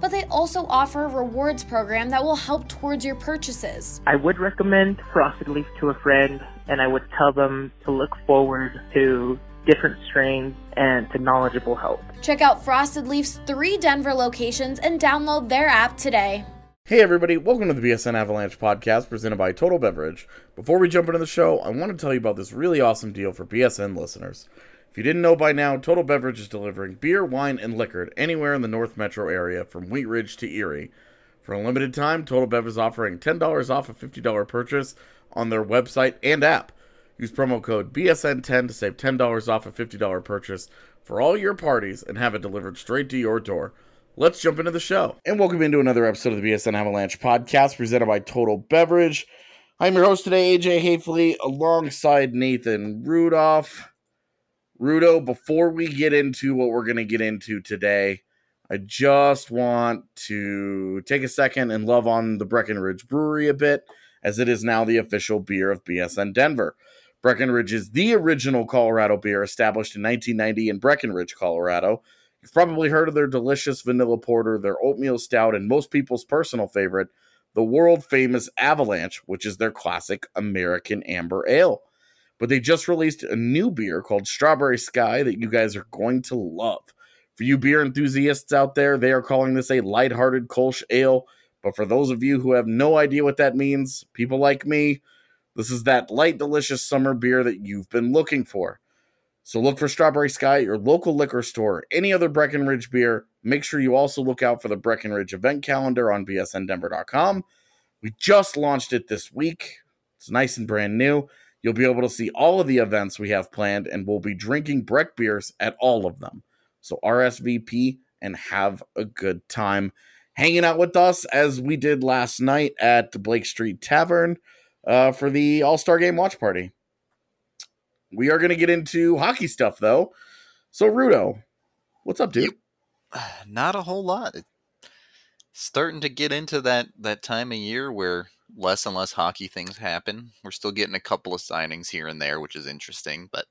but they also offer a rewards program that will help towards your purchases. I would recommend Frosted Leaf to a friend, and I would tell them to look forward to different strains and to knowledgeable help. Check out Frosted Leaf's three Denver locations and download their app today. Hey everybody, welcome to the BSN Avalanche podcast presented by Total Beverage. Before we jump into the show, I want to tell you about this really awesome deal for BSN listeners. If you didn't know by now, Total Beverage is delivering beer, wine, and liquor anywhere in the North Metro area from Wheat Ridge to Erie. For a limited time, Total Bev is offering $10 off a $50 purchase on their website and app. Use promo code BSN10 to save $10 off a $50 purchase for all your parties and have it delivered straight to your door. Let's jump into the show. And welcome into another episode of the BSN Avalanche podcast presented by Total Beverage. I'm your host today, AJ Haefele, alongside Nathan Rudolph. Rudo, before we get into what we're going to get into today, I just want to take a second and love on the Breckenridge Brewery a bit, as it is now the official beer of BSN Denver. Breckenridge is the original Colorado beer established in 1990 in Breckenridge, Colorado. You've probably heard of their delicious vanilla porter, their oatmeal stout, and most people's personal favorite, the world famous Avalanche, which is their classic American amber ale but they just released a new beer called Strawberry Sky that you guys are going to love. For you beer enthusiasts out there, they are calling this a lighthearted Kolsch ale. But for those of you who have no idea what that means, people like me, this is that light, delicious summer beer that you've been looking for. So look for Strawberry Sky at your local liquor store, any other Breckenridge beer. Make sure you also look out for the Breckenridge event calendar on bsndenver.com. We just launched it this week. It's nice and brand new. You'll be able to see all of the events we have planned, and we'll be drinking Breck beers at all of them. So RSVP and have a good time hanging out with us as we did last night at the Blake Street Tavern uh, for the All Star Game watch party. We are going to get into hockey stuff though. So Rudo, what's up, dude? Not a whole lot. It's starting to get into that that time of year where less and less hockey things happen. We're still getting a couple of signings here and there, which is interesting. But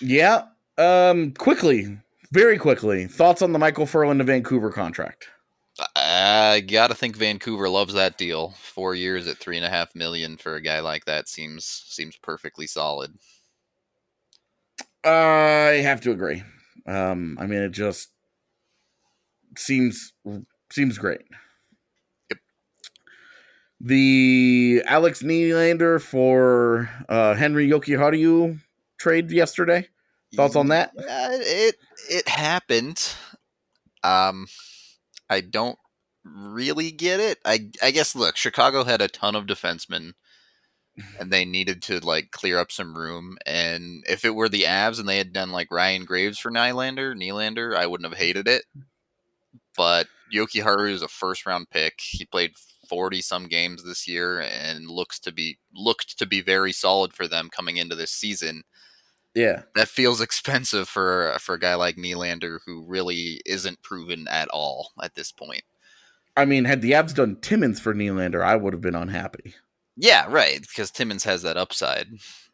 yeah, um, quickly, very quickly, thoughts on the Michael Ferland to Vancouver contract? I gotta think Vancouver loves that deal. Four years at three and a half million for a guy like that seems seems perfectly solid. I have to agree. Um, I mean, it just seems seems great the Alex Nylander for uh, Henri Jokiharju trade yesterday. Thoughts on that? Uh, it it happened. Um, I don't really get it. I I guess look, Chicago had a ton of defensemen, and they needed to like clear up some room. And if it were the Avs and they had done like Ryan Graves for Nylander, Nylander, I wouldn't have hated it. But Jokiharju is a first round pick. He played 40 some games this year and looks to be looked to be very solid for them coming into this season. Yeah. That feels expensive for for a guy like Nylander who really isn't proven at all at this point. I mean, had the Avs done Timmins for Nylander, I would have been unhappy. Yeah, right, because Timmins has that upside.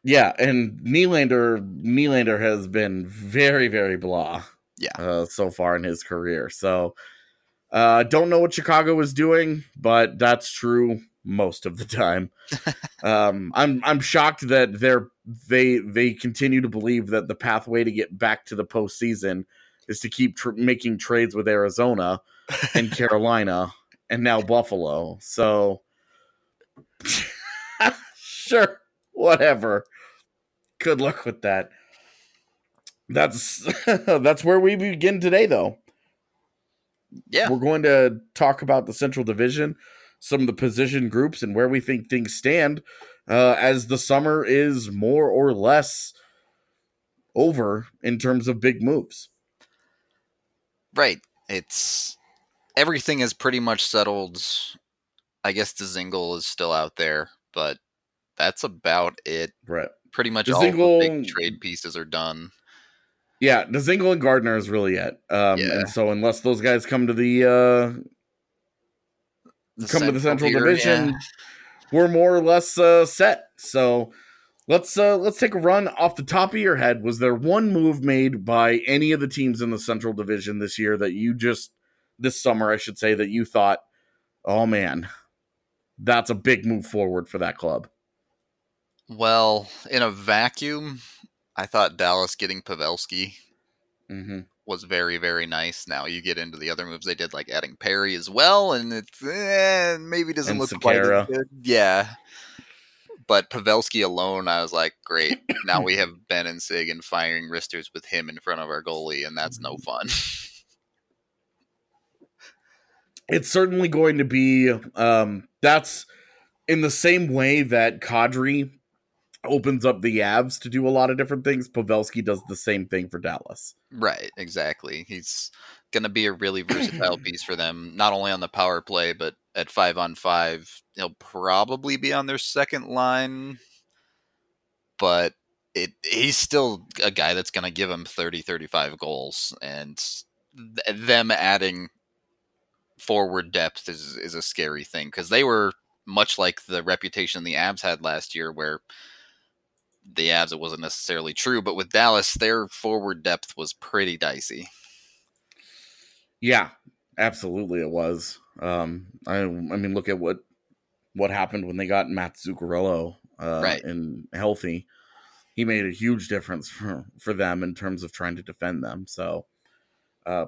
Yeah, and Nylander Nylander has been very very blah. Yeah. Uh, so far in his career. So uh, don't know what Chicago is doing, but that's true most of the time. um, I'm I'm shocked that they're they they continue to believe that the pathway to get back to the postseason is to keep tr- making trades with Arizona and Carolina and now Buffalo. So sure, whatever. Good luck with that. That's that's where we begin today, though yeah. We're going to talk about the Central Division, some of the position groups, and where we think things stand uh, as the summer is more or less over in terms of big moves. Right. It's everything is pretty much settled. I guess the Dzingel is still out there, but that's about it. Right. Pretty much Dzingel- all the big trade pieces are done. Yeah, Dzingel and Gardiner is really it. Um, Yeah. And so unless those guys come to the uh, come to the Central tier, Division, yeah. we're more or less uh, set. So let's uh, let's take a run off the top of your head. Was there one move made by any of the teams in the Central Division this year that you just this summer, I should say, that you thought, oh man, that's a big move forward for that club? Well, in a vacuum, I thought Dallas getting Pavelski Mm-hmm. was very, very nice. Now you get into the other moves they did, like adding Perry as well, and it's eh, maybe doesn't And look quite as good. Yeah. But Pavelski alone, I was like, great. Now we have Benn and Sig and firing wristers with him in front of our goalie, and that's no fun. it's certainly going to be um that's in the same way that Kadri opens up the Avs to do a lot of different things, Pavelski does the same thing for Dallas. right, exactly. He's going to be a really versatile piece for them, not only on the power play, but at five on five. He'll probably be on their second line, but it he's still a guy that's going to give them 30, 35 goals. And th- them adding forward depth is, is a scary thing because they were much like the reputation the Avs had last year, where the Avs it wasn't necessarily true, but with Dallas, their forward depth was pretty dicey. Yeah, absolutely it was. Um I I mean look at what what happened when they got Matt Zuccarello uh Right. and healthy. He made a huge difference for for them in terms of trying to defend them. So uh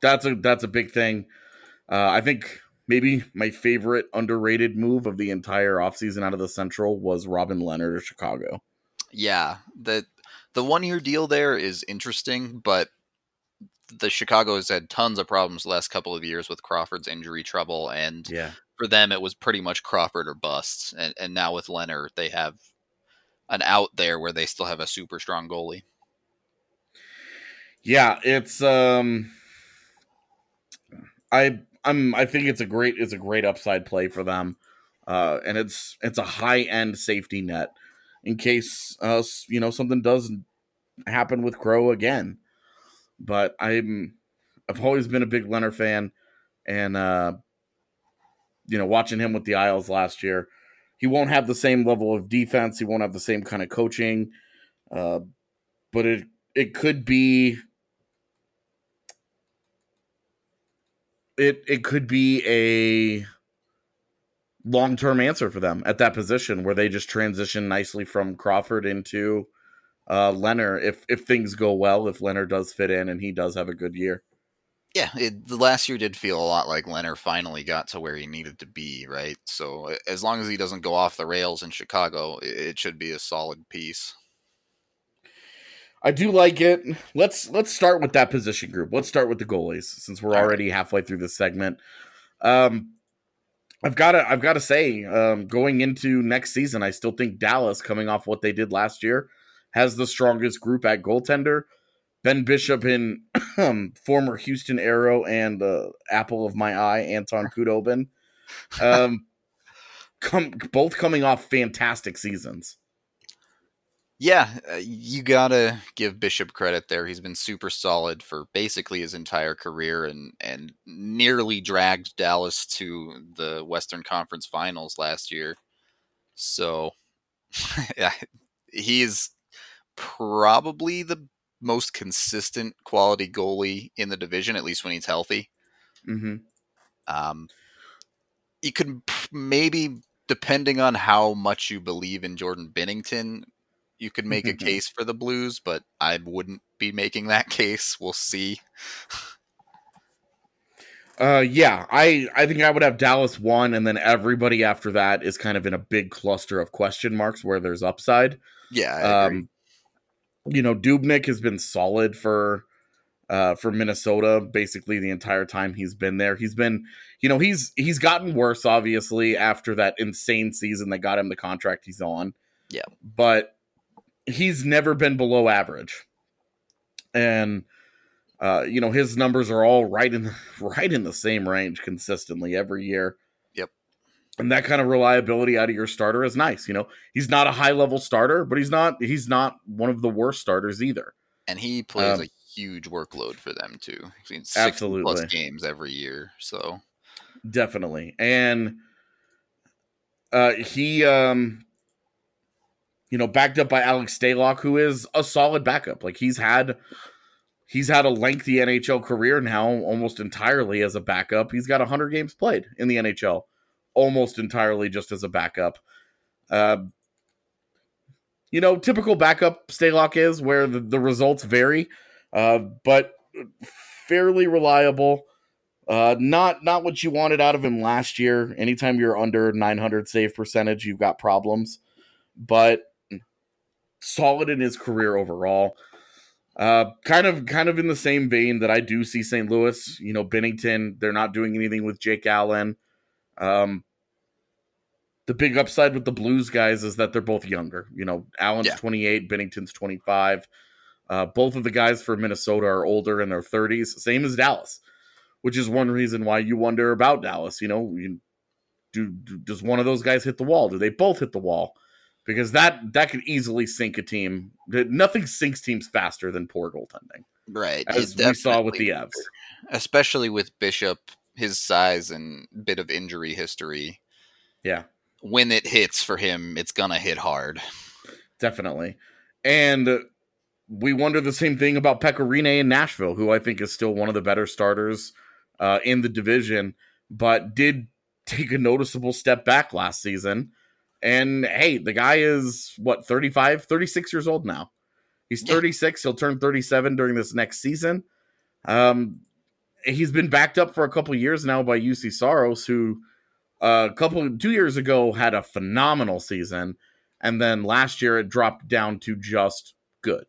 that's a that's a big thing. Uh I think maybe my favorite underrated move of the entire offseason out of the Central was Robin Lehner of Chicago. Yeah, the the one year deal there is interesting, but the Chicago has had tons of problems the last couple of years with Crawford's injury trouble, and Yeah. for them it was pretty much Crawford or bust. And, and now with Lehner, they have an out there where they still have a super strong goalie. Yeah, it's um I I'm I think it's a great it's a great upside play for them. Uh and it's it's a high end safety net in case uh you know something does happen with Crow again. But I'm I've always been a big Lehner fan and uh you know watching him with the Isles last year, he won't have the same level of defense, he won't have the same kind of coaching. Uh but it it could be it it could be a long term answer for them at that position where they just transition nicely from Crawford into uh Lehner if if things go well, if Lehner does fit in and he does have a good year. Yeah, it, the last year did feel a lot like Lehner finally got to where he needed to be, right? So as long as he doesn't go off the rails in Chicago, it, it should be a solid piece. I do like it. Let's let's start with that position group. Let's start with the goalies since we're All right. already halfway through this segment. Um I've got to I've got to say um going into next season I still think Dallas coming off what they did last year has the strongest group at goaltender. Ben Bishop in um, former Houston Aero and uh, apple of my eye Anton Khudobin. Um come both coming off fantastic seasons. Yeah, uh, you gotta give Bishop credit there. He's been super solid for basically his entire career, and and nearly dragged Dallas to the Western Conference Finals last year. So, yeah, he's probably the most consistent quality goalie in the division, at least when he's healthy. Mhm. Um, you could maybe, depending on how much you believe in Jordan Binnington, you could make a case for the Blues, but I wouldn't be making that case. We'll see. Uh, yeah, I I think I would have Dallas one, and then everybody after that is kind of in a big cluster of question marks where there's upside. Yeah. Um, you know, Dubnyk has been solid for uh for Minnesota basically the entire time he's been there. He's been, you know, he's he's gotten worse obviously after that insane season that got him the contract he's on. Yeah. but he's never been below average, and Uh, you know, his numbers are all right in the, right in the same range consistently every year. Yep. And that kind of reliability out of your starter is nice. You know, he's not a high level starter, but he's not he's not one of the worst starters either. And he plays Um, a huge workload for them too. Mean, 60 plus Absolutely. games every year. So definitely and uh he um you know backed up by alex stalock who is a solid backup like he's had he's had a lengthy nhl career now almost entirely as a backup he's got 100 games played in the nhl almost entirely just as a backup uh you know typical backup stalock is where the, the results vary uh but fairly reliable uh, not not what you wanted out of him last year. Anytime you're under 900 save percentage, you've got problems. But solid in his career overall. Uh, kind of kind of in the same vein that I do see St. Louis. You know, Binnington. They're not doing anything with Jake Allen. Um, the big upside with the Blues guys is that they're both younger. You know, Allen's Yeah. 28, Binnington's 25. Uh, both of the guys for Minnesota are older in their 30s, same as Dallas which is one reason why you wonder about Dallas. You know, you, do, do does one of those guys hit the wall? Do they both hit the wall? Because that that could easily sink a team. Nothing sinks teams faster than poor goaltending, right, as we saw with the Avs. especially with Bishop, his size and bit of injury history. Yeah, When it hits for him, it's gonna hit hard. definitely. And we wonder the same thing about Pekka Rinne in Nashville, who I think is still one of the better starters uh, in the division, but did take a noticeable step back last season. And hey, the guy is what 35, 36 years old now. He's Yeah. 36. He'll turn 37 during this next season. Um, he's been backed up for a couple years now by Juuse Saros, who uh, a couple two years ago had a phenomenal season, and then last year it dropped down to just good.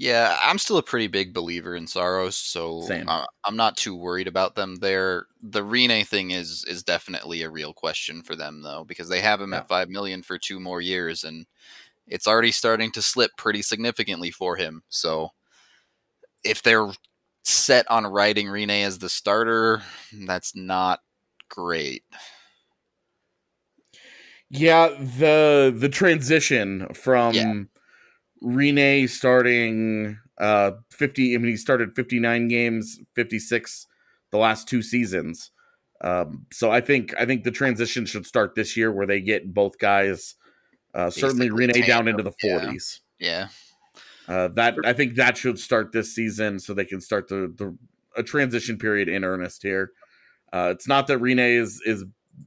Yeah, I'm still a pretty big believer in Saros, so uh, I'm not too worried about them there. The Rinne thing is is definitely a real question for them though, because they have him Yeah. at five million for two more years, and it's already starting to slip pretty significantly for him. So if they're set on writing Rinne as the starter, that's not great. Yeah, the the transition from Yeah. Rinne starting uh 50 I mean he started 59 games, 56 the last two seasons. Um so I think I think the transition should start this year where they get both guys uh certainly Rinne down into the yeah. 40s. Yeah, Uh that I think that should start this season so they can start the the a transition period in earnest here. Uh it's not that Rinne is is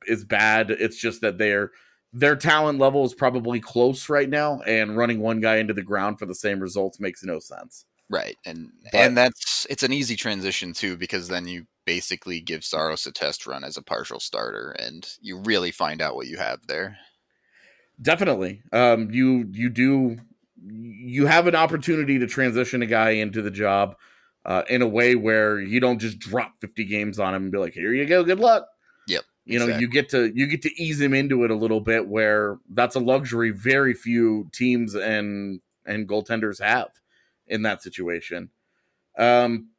is bad, it's just that they're their talent level is probably close right now, and running one guy into the ground for the same results makes no sense. right, and But- and that's it's an easy transition too because then you basically give Saros a test run as a partial starter, and you really find out what you have there. Definitely, um, you you do you have an opportunity to transition a guy into the job uh, in a way where you don't just drop fifty games on him and be like, "Here you go, good luck." You know, you get to you get to ease him into it a little bit, where that's a luxury very few teams and and goaltenders have in that situation. Um,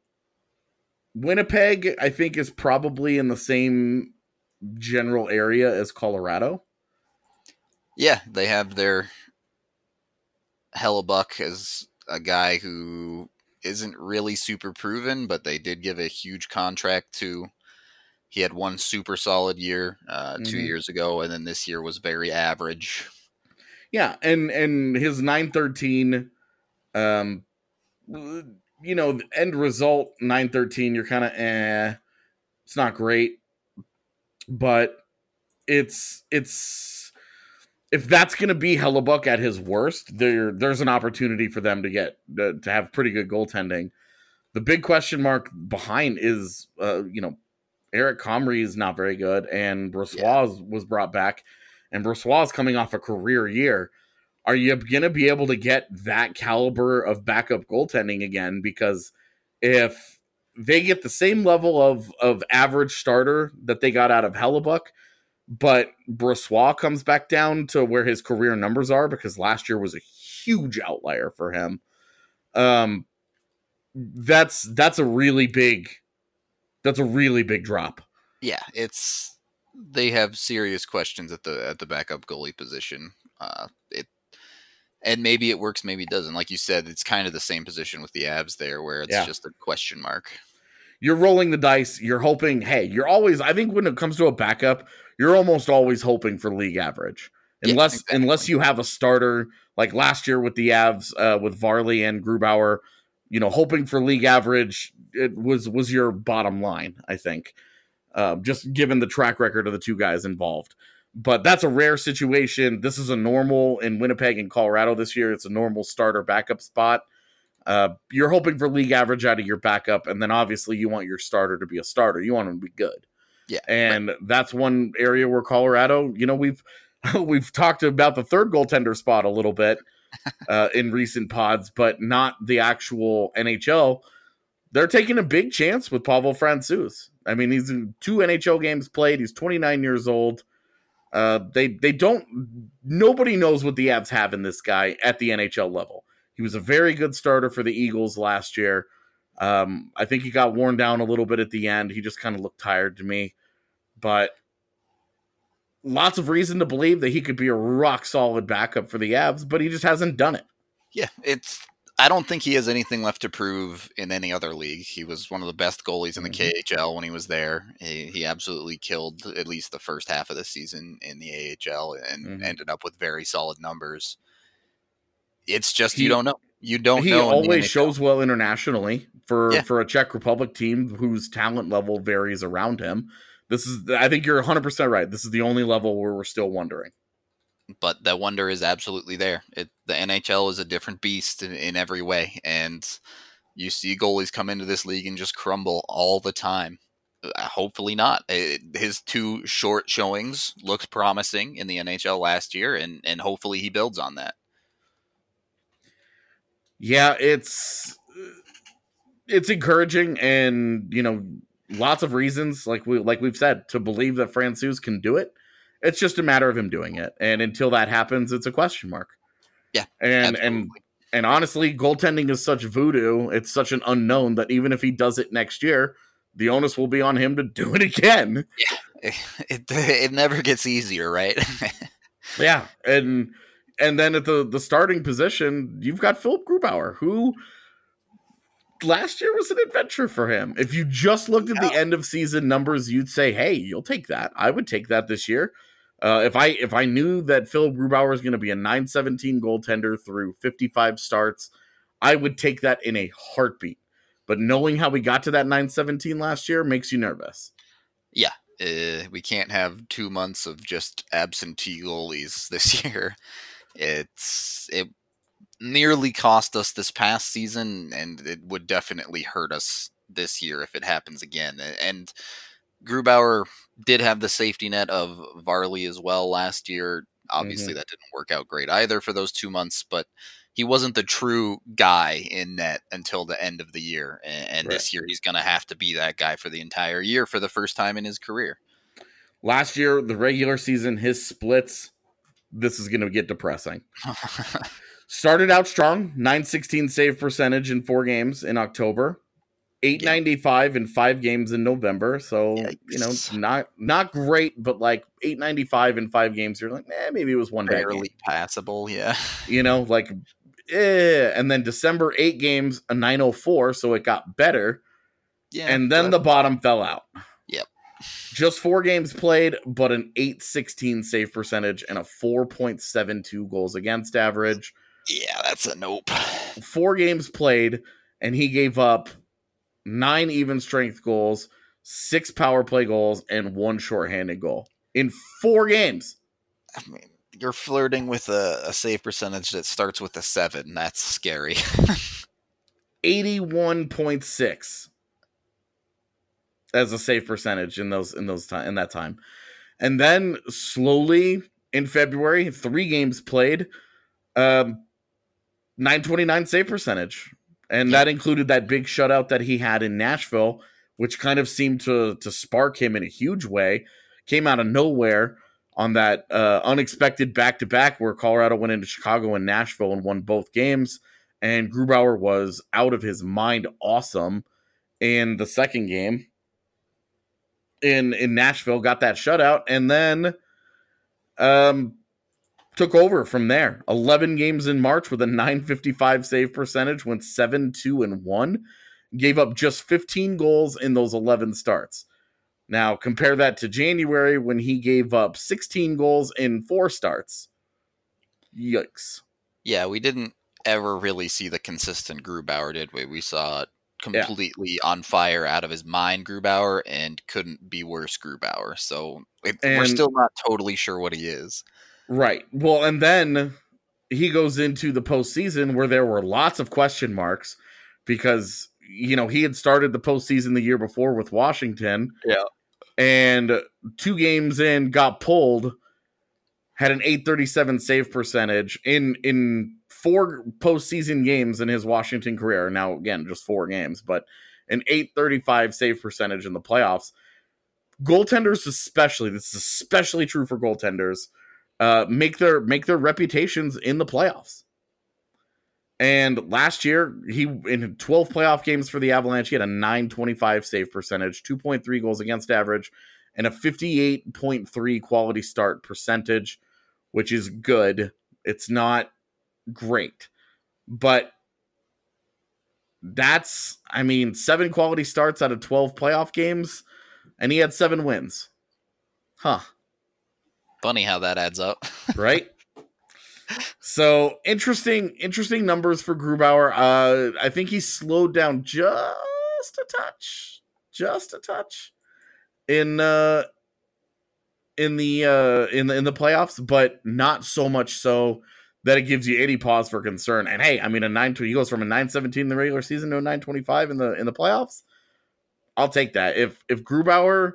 Winnipeg, I think, is probably in the same general area as Colorado. Yeah, they have their Hellebuyck as a guy who isn't really super proven, but they did give a huge contract to. He had one super solid year uh, two Mhm. years ago, and then this year was very average. Yeah, and and his nine thirteen, um, you know, end result nine thirteen. You're kind of eh, it's not great, but it's it's if that's going to be Hellebuyck at his worst, there there's an opportunity for them to get to, to have pretty good goaltending. The big question mark behind is, uh, you know, Eric Comrie is not very good, and Brossoit was brought back, and Brossoit is coming off a career year. Are you going to be able to get that caliber of backup goaltending again? Because if they get the same level of of average starter that they got out of Hellebuyck, but Brossoit comes back down to where his career numbers are because last year was a huge outlier for him. Um, that's that's a really big that's a really big drop. Yeah, it's they have serious questions at the at the backup goalie position. Uh, it and maybe it works, maybe it doesn't. Like you said, it's kind of the same position with the Avs there, where it's Yeah. just a question mark. You're rolling the dice. You're hoping. Hey, you're always. I think when it comes to a backup, you're almost always hoping for league average, Yeah, unless exactly. unless you have a starter like last year with the Avs uh, with Varley and Grubauer. You know, hoping for league average it was was your bottom line. I think, uh, just given the track record of the two guys involved. But that's a rare situation. This is a normal in Winnipeg and Colorado this year. It's a normal starter backup spot. Uh, you're hoping for league average out of your backup, and then obviously you want your starter to be a starter. You want him to be good. Yeah, and that's one area where Colorado, you know, we've we've talked about the third goaltender spot a little bit uh, in recent pods, but not the actual NHL. They're taking a big chance with Pavel Francouz. I mean, he's two NHL games played. He's 29 years old. Uh, they they don't. Nobody knows what the Avs have in this guy at the NHL level. He was a very good starter for the Eagles last year. Um, I think he got worn down a little bit at the end. He just kind of looked tired to me, but lots of reason to believe that he could be a rock solid backup for the Avs, but he just hasn't done it. Yeah, it's. I don't think he has anything left to prove in any other league. He was one of the best goalies in the Mhm. KHL when he was there. He, he absolutely killed at least the first half of the season in the AHL and Mhm. ended up with very solid numbers. It's just He- you don't know. You don't he know. the always shows well internationally for Yeah. for a Czech Republic team whose talent level varies around him. This is, I think you're 100 percent right. This is the only level where we're still wondering. but that wonder is absolutely there. It, the NHL is a different beast in, in every way, and you see goalies come into this league and just crumble all the time. Uh, hopefully not. Uh, his two short showings looked promising in the NHL last year, and and hopefully he builds on that. Yeah, it's it's encouraging, and you know, lots of reasons, like we like we've said, to believe that Francouz can do it. It's just a matter of him doing it, and until that happens, it's a question mark. Yeah, and and Absolutely. and honestly, goaltending is such voodoo. It's such an unknown that even if he does it next year, the onus will be on him to do it again. it, it, it never gets easier, right? Yeah, and and then at the the starting position, you've got Philipp Grubauer, who last year was an adventure for him. If you just looked at the end of season numbers, you'd say, "Hey, you'll take that. I would take that this year." Uh, if I if I knew that Philipp Grubauer is going to be a 917 goaltender through 55 starts, I would take that in a heartbeat. But knowing how we got to that 917 last year makes you nervous. uh, we can't have two months of just absentee goalies this year. It's it nearly cost us this past season, and it would definitely hurt us this year if it happens again. And Grubauer did have the safety net of Varley as well last year. Obviously, mm-hmm. that didn't work out great either for those two months, but he wasn't the true guy in net until the end of the year. And, Right. this year, he's going to have to be that guy for the entire year for the first time in his career. Last year, the regular season, his splits, this is going to get depressing. Started out strong, 916 save percentage in four games in October, 895 in five games in November. So, you know, not not great, but like 895 in five games, you're like, eh, maybe it was one. Barely passable, yeah. You know, like, eh. And then December, eight games, a 904. So it got better. Yeah. and then the bottom fell out. Yep. Just four games played, but an 816 save percentage and a 4.72 goals against average. Yeah, that's a nope. Four games played, and he gave up nine even strength goals, six power play goals, and one shorthanded goal in four games. I mean, you're flirting with a, a save percentage that starts with a seven. That's scary. 81.6 as a save percentage in those in those time in that time. And then slowly in February, three games played, um 929 save percentage. And Yeah. that included that big shutout that he had in Nashville, which kind of seemed to to spark him in a huge way. Came out of nowhere on that uh, unexpected back to back where Colorado went into Chicago and Nashville and won both games and Grubauer was out of his mind awesome in the second game in in Nashville, got that shutout, and then um took over from there. 11 games in March with a 955 save percentage, went 7 2 and 1, gave up just 15 goals in those 11 starts. Now, compare that to January when he gave up 16 goals in four starts. Yikes. Yeah, we didn't ever really see the consistent Grubauer, did we? We saw completely yeah. on fire out of his mind Grubauer and couldn't be worse Grubauer. So it, we're still not totally sure what he is. Right. Well, and then he goes into the postseason where there were lots of question marks because you know he had started the postseason the year before with Washington. Yeah. And two games in, got pulled, had an 837 save percentage in in four postseason games in his Washington career. Now, again, just four games, but an 835 save percentage in the playoffs. Goaltenders, especially, this is especially true for goaltenders uh, make their make their reputations in the playoffs. And last year, he in 12 playoff games for the Avalanche, he had a 925 save percentage, 2.3 goals against average, and a 58.3 quality start percentage, which is good. It's not great, but that's I mean, seven quality starts out of 12 playoff games, and he had seven wins. Huh. Funny how that adds up. right? So interesting, interesting numbers for Grubauer. Uh, I think he slowed down just a touch, just a touch in uh, in the uh, in the in the playoffs, but not so much so that it gives you any pause for concern. And hey, I mean, a nine he goes from a nine seventeen in the regular season to a nine twenty five in the in the playoffs. I'll take that. If if Grubauer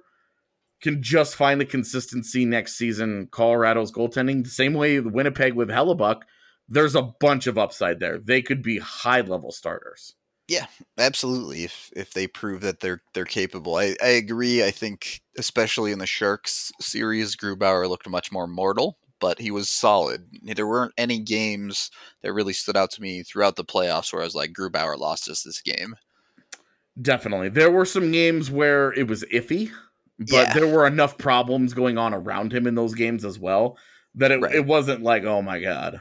can just find the consistency next season. Colorado's goaltending, the same way Winnipeg with Hellebuyck, there's a bunch of upside there. They could be high level starters. Yeah, absolutely. If if they prove that they're they're capable, I, I agree. I think especially in the Sharks series, Grubauer looked much more mortal, but he was solid. There weren't any games that really stood out to me throughout the playoffs where I was like, Grubauer lost us this game. Definitely, there were some games where it was iffy but yeah. there were enough problems going on around him in those games as well that it, right. it wasn't like oh my god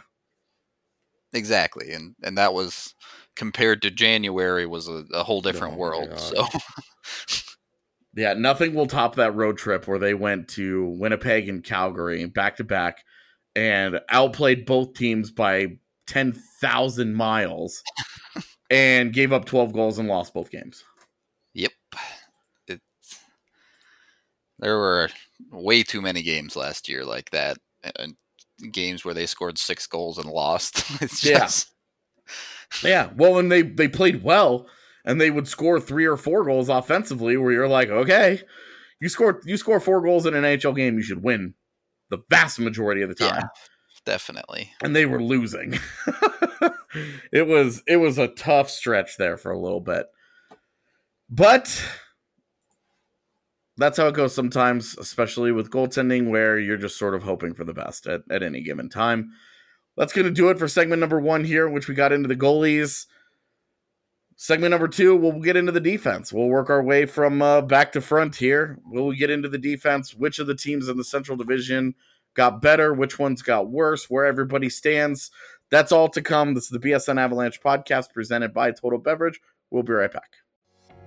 exactly and and that was compared to january was a, a whole oh different oh world so yeah nothing will top that road trip where they went to winnipeg and calgary back to back and outplayed both teams by 10,000 miles and gave up 12 goals and lost both games yep there were way too many games last year like that. And games where they scored six goals and lost. it's just yeah. yeah. Well, and they they played well, and they would score three or four goals offensively. Where you're like, okay, you score you score four goals in an NHL game, you should win the vast majority of the time. Yeah, definitely. And they were losing. it was it was a tough stretch there for a little bit, but that's how it goes sometimes, especially with goaltending, where you're just sort of hoping for the best at, at any given time. That's going to do it for segment number one here, which we got into the goalies. Segment number two, we'll get into the defense. We'll work our way from uh, back to front here. We'll get into the defense. Which of the teams in the Central Division got better? Which ones got worse? Where everybody stands? That's all to come. This is the BSN Avalanche podcast presented by Total Beverage. We'll be right back.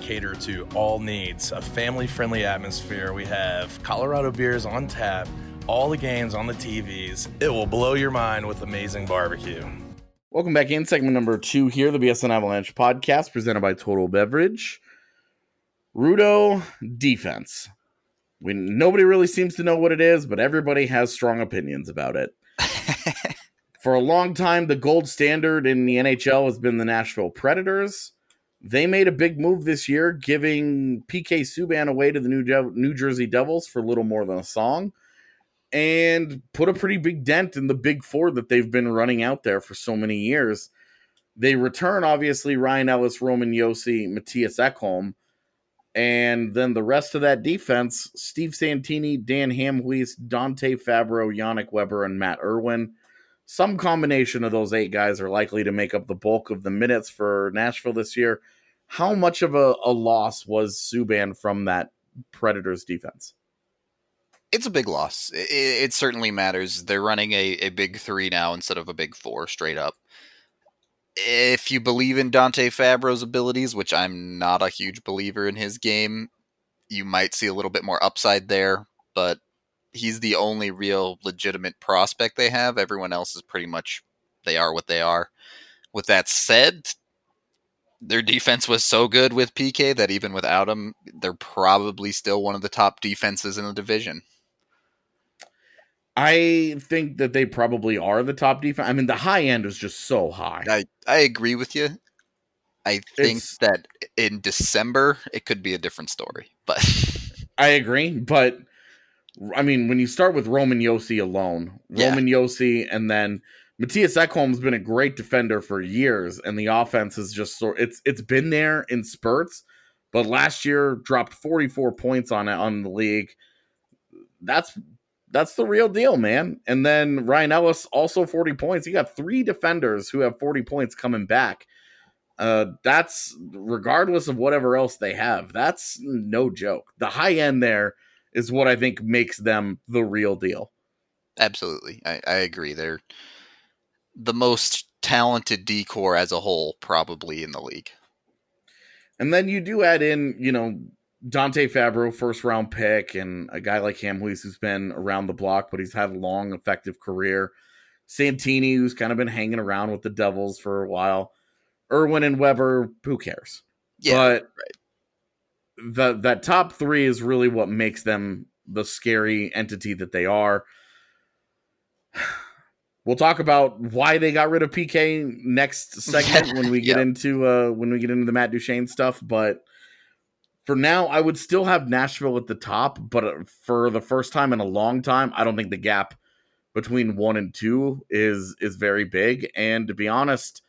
cater to all needs, a family friendly atmosphere. We have Colorado beers on tap, all the games on the TVs. It will blow your mind with amazing barbecue. Welcome back in segment number two here, the BSN Avalanche podcast presented by Total Beverage. Rudo defense. We, nobody really seems to know what it is, but everybody has strong opinions about it. For a long time, the gold standard in the NHL has been the Nashville Predators. They made a big move this year, giving PK Subban away to the New, De- New Jersey Devils for little more than a song, and put a pretty big dent in the big four that they've been running out there for so many years. They return, obviously, Ryan Ellis, Roman Josi, Mattias Ekholm, and then the rest of that defense Steve Santini, Dan Hamhuis, Dante Fabbro, Yannick Weber, and Matt Irwin. Some combination of those eight guys are likely to make up the bulk of the minutes for Nashville this year. How much of a, a loss was Subban from that Predators defense? It's a big loss. It, it certainly matters. They're running a, a big three now instead of a big four straight up. If you believe in Dante Fabbro's abilities, which I'm not a huge believer in his game, you might see a little bit more upside there, but he's the only real legitimate prospect they have. Everyone else is pretty much they are what they are. With that said, their defense was so good with PK that even without him, they're probably still one of the top defenses in the division. I think that they probably are the top defense. I mean, the high end is just so high. I, I agree with you. I think It's- that in December it could be a different story, but I agree, but I mean, when you start with Roman Josi alone, Yeah. Roman Josi, and then Mattias Ekholm's been a great defender for years, and the offense is just sort it's it's been there in spurts, but last year dropped 44 points on it on the league. That's that's the real deal, man. And then Ryan Ellis also 40 points. You got three defenders who have 40 points coming back. Uh, that's regardless of whatever else they have. That's no joke. The high end there is what I think makes them the real deal. absolutely, I, I agree. They're the most talented D corps as a whole, probably in the league. And then you do add in, you know, Dante Fabbro, first round pick, and a guy like Hamhuis who's been around the block, but he's had a long, effective career. Santini, who's kind of been hanging around with the Devils for a while. Irwin and Weber, who cares? Yeah, but the that top three is really what makes them the scary entity that they are. We'll talk about why they got rid of PK next segment when we get Yep. into uh when we get into the Matt Duchene stuff, but for now I would still have Nashville at the top, but uh, for the first time in a long time, I don't think the gap between 1 and 2 is is very big and to be honest,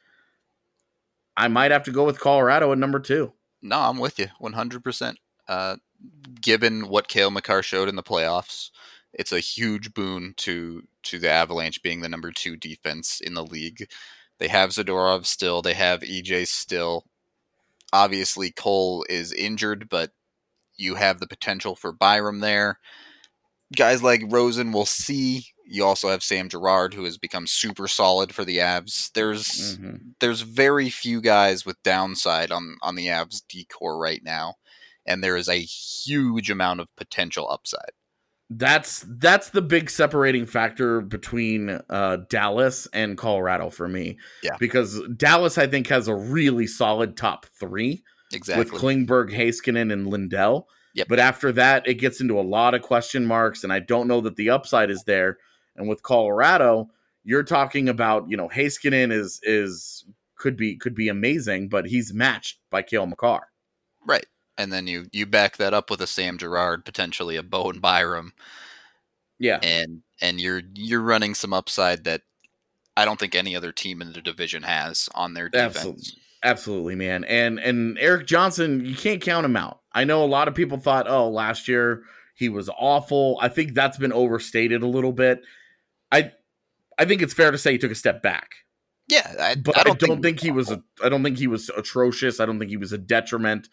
I might have to go with Colorado at number 2. No, I'm with you 100%. Uh, given what Cale Makar showed in the playoffs, it's a huge boon to to the Avalanche being the number two defense in the league. They have Zadorov still. They have EJ still. Obviously, Cole is injured, but you have the potential for Byram there. Guys like Rosen, we'll see. You also have Sam Girard, who has become super solid for the Avs. There's Mhm. there's very few guys with downside on on the Avs D corps right now, and there is a huge amount of potential upside. That's that's the big separating factor between uh, Dallas and Colorado for me. Yeah. because Dallas I think has a really solid top three Exactly. with Klingberg, Heiskanen, and Lindell. Yep. But after that, it gets into a lot of question marks, and I don't know that the upside is there. And with Colorado, you're talking about you know Heiskanen is is could be could be amazing, but he's matched by Cale Makar. right. And then you you back that up with a Sam Girard, potentially a Bowen Byram, Yeah, and and you're you're running some upside that I don't think any other team in the division has on their defense. Absolutely. Absolutely, man. And and Erik Johnson, you can't count him out. I know a lot of people thought, oh, last year he was awful. I think that's been overstated a little bit. I I think it's fair to say he took a step back. Yeah, I, But I don't, think, he was a, I don't think he was atrocious. I don't think he was a detriment.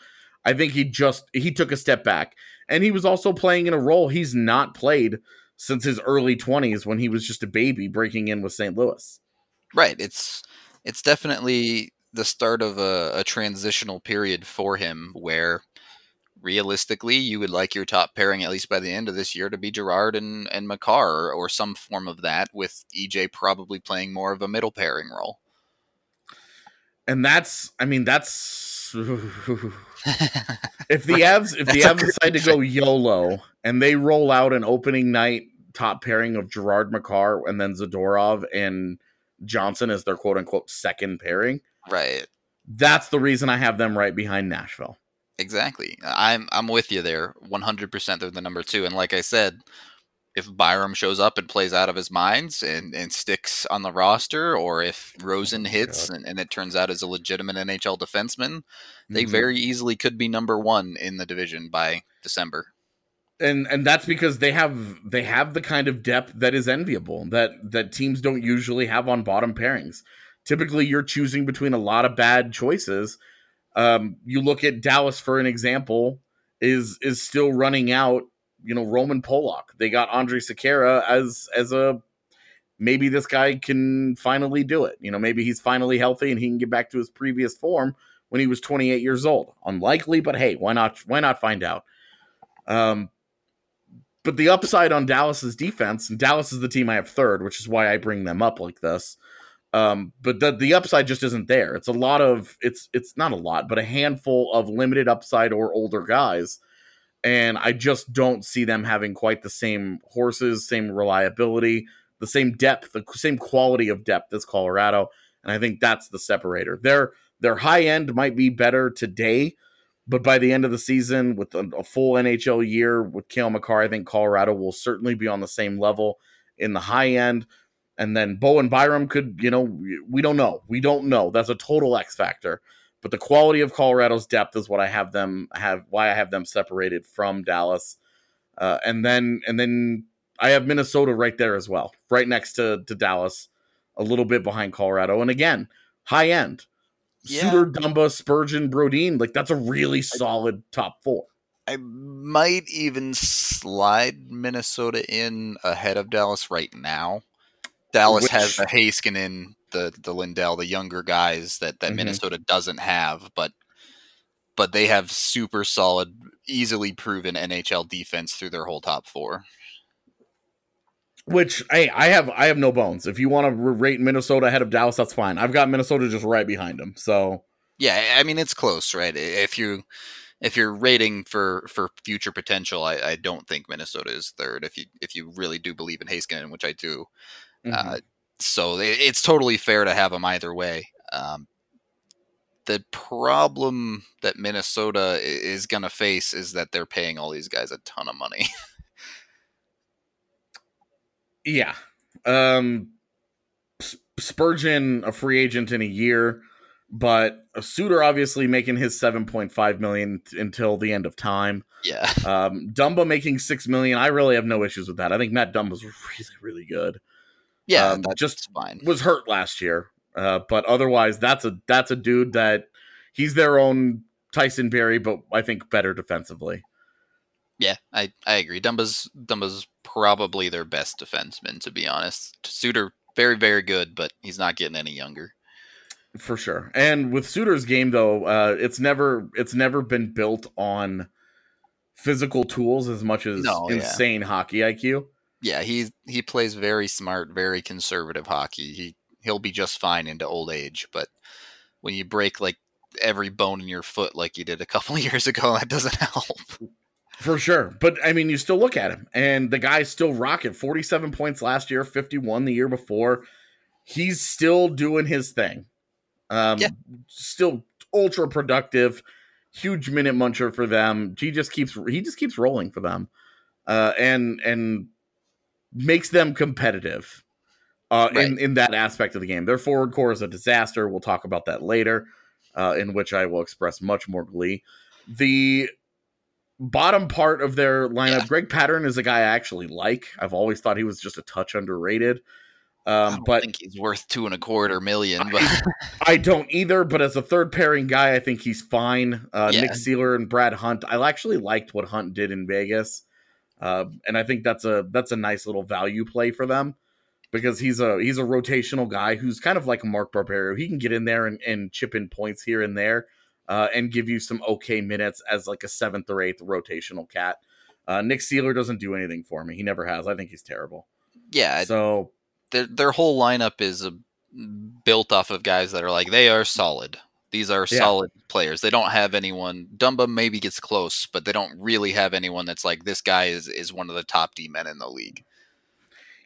I think he just he took a step back. And he was also playing in a role he's not played since his early 20s when he was just a baby breaking in with St. Louis. right. It's it's definitely the start of a, a transitional period for him where realistically you would like your top pairing at least by the end of this year to be Girard and and Makar or, some form of that with EJ probably playing more of a middle pairing role. And that's I mean that's if the Avs if the That's a Avs good decide to go YOLO and they roll out an opening night top pairing of Girard Makar and then Zadorov and Johnson as their quote unquote second pairing, right. that's the reason I have them right behind Nashville. Exactly. I'm I'm with you there. 100% they're the number 2 and like I said, if Byram shows up and plays out of his minds and, and sticks on the roster, or if Rosen hits and, and it turns out as a legitimate NHL defenseman, they Mhm. very easily could be number one in the division by December. and and that's because they have they have the kind of depth that is enviable that that teams don't usually have on bottom pairings. Typically, you're choosing between a lot of bad choices. Um, you look at Dallas for an example is is still running out. You know Roman Polak. They got Andre Sekera as as a maybe this guy can finally do it. You know maybe he's finally healthy and he can get back to his previous form when he was 28 years old. Unlikely, but hey, why not? Why not find out? Um, but the upside on Dallas's defense, and Dallas is the team I have third, which is why I bring them up like this. Um, but the the upside just isn't there. It's a lot of it's it's not a lot, but a handful of limited upside or older guys. And I just don't see them having quite the same horses, same reliability, the same depth, the same quality of depth as Colorado. And I think that's the separator. Their their high end might be better today, but by the end of the season, with a, a full NHL year with Cale Makar, I think Colorado will certainly be on the same level in the high end. And then Bowen Byram could, you know, we- don't know. We don't know. That's a total X factor. But the quality of Colorado's depth is what I have them have why I have them separated from Dallas. Uh, and then and then I have Minnesota right there as well, right next to to Dallas, a little bit behind Colorado. And again, high end. Yeah. Suter, Dumba, Spurgeon, Brodin, like that's a really solid top four. I might even slide Minnesota in ahead of Dallas right now. Dallas Which- has the Heiskanen, the the Lindell, the younger guys that that Mhm. Minnesota doesn't have, but but they have super solid, easily proven NHL defense through their whole top four. Which hey, I have I have no bones. If you want to rate Minnesota ahead of Dallas, that's fine. I've got Minnesota just right behind them. So Yeah, I mean it's close, right? If you if you're rating for for future potential, I, I don't think Minnesota is third. If you if you really do believe in Heiskanen, which I do, mhm. Uh, so it- it's totally fair to have them either way. Um, the problem that Minnesota is going to face is that they're paying all these guys a ton of money. yeah. Um Spurgeon a free agent in a year, but a Suter obviously making his 7.5 million t- until the end of time. yeah, Um Dumba making 6 million. I really have no issues with that. I think Matt Dumba's really really good. Yeah, Um, that's just- fine. was hurt last year. Uh, but otherwise, that's a that's a dude that he's their own Tyson Barrie, but I think better defensively. Yeah, I, I agree. Dumba's Dumba's probably their best defenseman, to be honest. Suter very very good, but he's not getting any younger. For sure. And with Suter's game though, uh, it's never it's never been built on physical tools as much as No, yeah. insane hockey IQ. Yeah, he he plays very smart, very conservative hockey. He he'll be just fine into old age, but when you break like every bone in your foot like you did a couple of years ago, that doesn't help. For sure. But I mean, you still look at him and the guy's still rocking 47 points last year, 51 the year before. He's still doing his thing. Um Yeah. still ultra productive, huge minute muncher for them. He just keeps he just keeps rolling for them. Uh and and makes them competitive. Uh in Right. in that aspect of the game. Their forward core is a disaster. We'll talk about that later. uh, in which I will express much more glee. The bottom part of their lineup, Yeah. Greg Pateryn is a guy I actually like. I've always thought he was just a touch underrated. I Um, but think he's worth two and a quarter million. But I don't either, but as a third pairing guy, I think he's fine. Uh, Yeah. Nick Seeler and Brad Hunt. I actually liked what Hunt did in Vegas, uh, and I think that's a that's a nice little value play for them because he's a he's a rotational guy who's kind of like a Mark Barberio. He can get in there and, and chip in points here and there, uh, and give you some okay minutes as like a seventh or eighth rotational cat. Uh, Nick Seeler doesn't do anything for me. He never has. I think he's terrible. yeah, So their their whole lineup is uh built off of guys that are like they are solid. These are Yeah. solid players. They don't have anyone. Dumba maybe gets close, but they don't really have anyone that's like this guy is is one of the top D men in the league.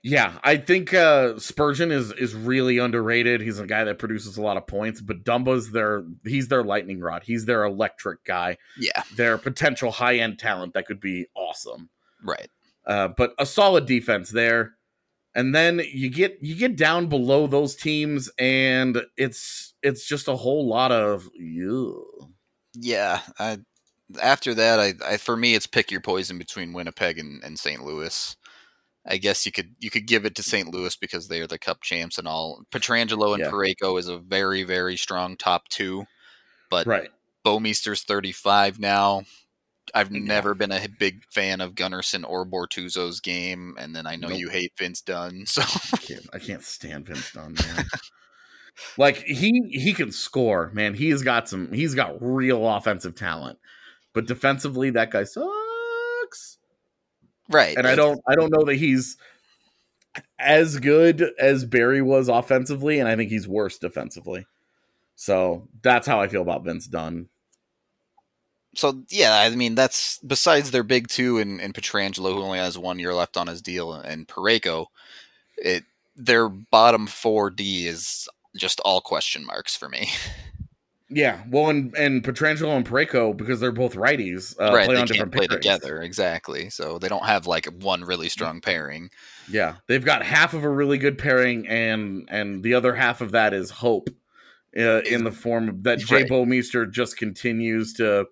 Yeah, I think uh, Spurgeon is is really underrated. He's a guy that produces a lot of points, but Dumba's their he's their lightning rod. He's their electric guy. Yeah, Their potential high end talent that could be awesome. right. Uh, but a solid defense there, and then you get you get down below those teams, and it's it's just a whole lot of you. Yeah, I, after that, I, I for me, it's pick your poison between Winnipeg and, and St. Louis. I guess you could you could give it to St. Louis because they are the Cup champs and all. Pietrangelo and Yeah. Parayko is a very very strong top two, but Right. Bouwmeester's thirty five now. I've Yeah. never been a big fan of Gunnarsson or Bortuzzo's game, and then I know Nope. you hate Vince Dunn, so I can't, I can't stand Vince Dunn, man. like he he can score, man. He's got some he's got real offensive talent. But defensively, that guy sucks. right. And I don't I don't know that he's as good as Barrie was offensively, and I think he's worse defensively. So that's how I feel about Vince Dunn. So yeah, I mean that's besides their big two and, and Pietrangelo, who only has one year left on his deal, and Parayko, it their bottom four D is just all question marks for me. Yeah, well, and and Pietrangelo and Parayko because they're both righties, uh, right, play they on can't play pairings. together exactly, so they don't have like one really strong pairing. Yeah, they've got half of a really good pairing, and and the other half of that is hope, uh, in the form that Jay Right. Bouwmeester just continues to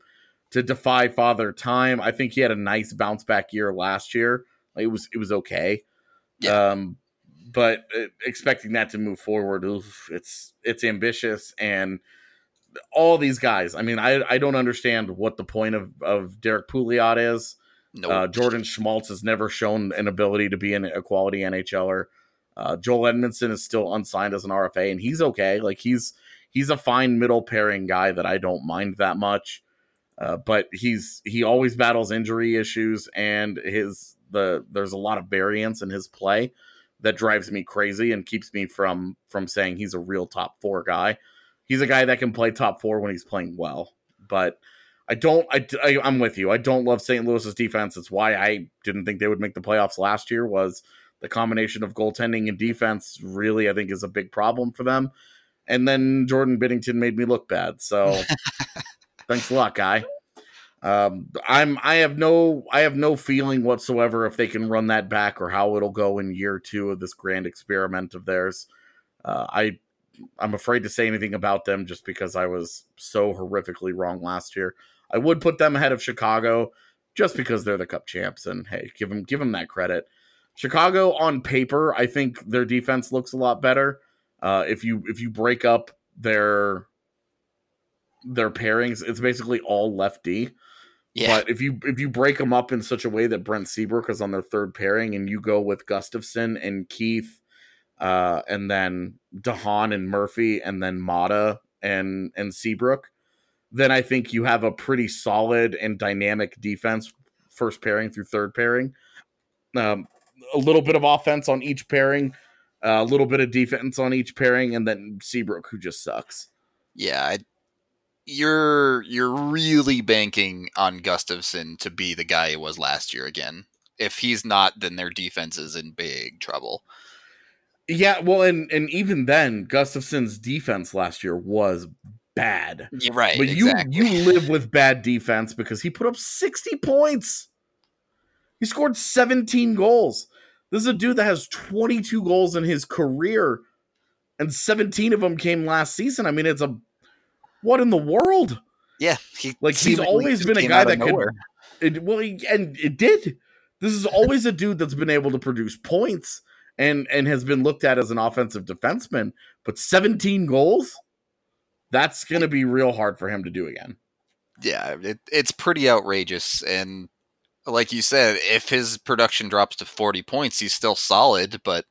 to defy father time. I think he had a nice bounce back year last year. Like, it was it was okay, Yeah. um, but uh, expecting that to move forward, oof, it's it's ambitious and. All these guys. I mean, I I don't understand what the point of of Derrick Pouliot is. No, Uh, Jordan Schmaltz has never shown an ability to be an, equality quality NHLer. Uh, Joel Edmundson is still unsigned as an RFA, and he's okay. Like he's he's a fine middle pairing guy that I don't mind that much. Uh, but he's he always battles injury issues, and his the there's a lot of variance in his play that drives me crazy and keeps me from from saying he's a real top four guy. He's a guy that can play top four when he's playing well, but I don't. I, I am with you. I don't love St. Louis's defense. It's why I didn't think they would make the playoffs last year. Was the combination of goaltending and defense really? I think is a big problem for them. And then Jordan Binnington made me look bad. So thanks a lot, guy. Um, I'm. I have no. I have no feeling whatsoever if they can run that back or how it'll go in year two of this grand experiment of theirs. Uh, I I'm afraid to say anything about them just because I was so horrifically wrong last year. I would put them ahead of Chicago just because they're the Cup champs, and hey, give them give them that credit. Chicago on paper, I think their defense looks a lot better. Uh, if you if you break up their their pairings, it's basically all lefty. Yeah, But if you if you break them up in such a way that Brent Seabrook is on their third pairing, and you go with Gustafsson and Keith, uh, and then de Haan and Murphy, and then Maatta and and Seabrook, then I think you have a pretty solid and dynamic defense, first pairing through third pairing. Um, a little bit of offense on each pairing, uh, a little bit of defense on each pairing, and then Seabrook, who just sucks. yeah. I, you're you're really banking on Gustafsson to be the guy he was last year again. If he's not, then their defense is in big trouble. Yeah, well, and and even then, Gustafsson's defense last year was bad. Yeah, right. But exactly. you you live with bad defense because he put up 60 points. He scored 17 goals. This is a dude that has 22 goals in his career, and 17 of them came last season. I mean, it's a What in the world? Yeah, he Like he's always been a guy that could. It, well, he, and it did. This is always a dude that's been able to produce points and and has been looked at as an offensive defenseman. But 17 goals, that's going to be real hard for him to do again. yeah, it, it's pretty outrageous. And like you said, if his production drops to 40 points, he's still solid. But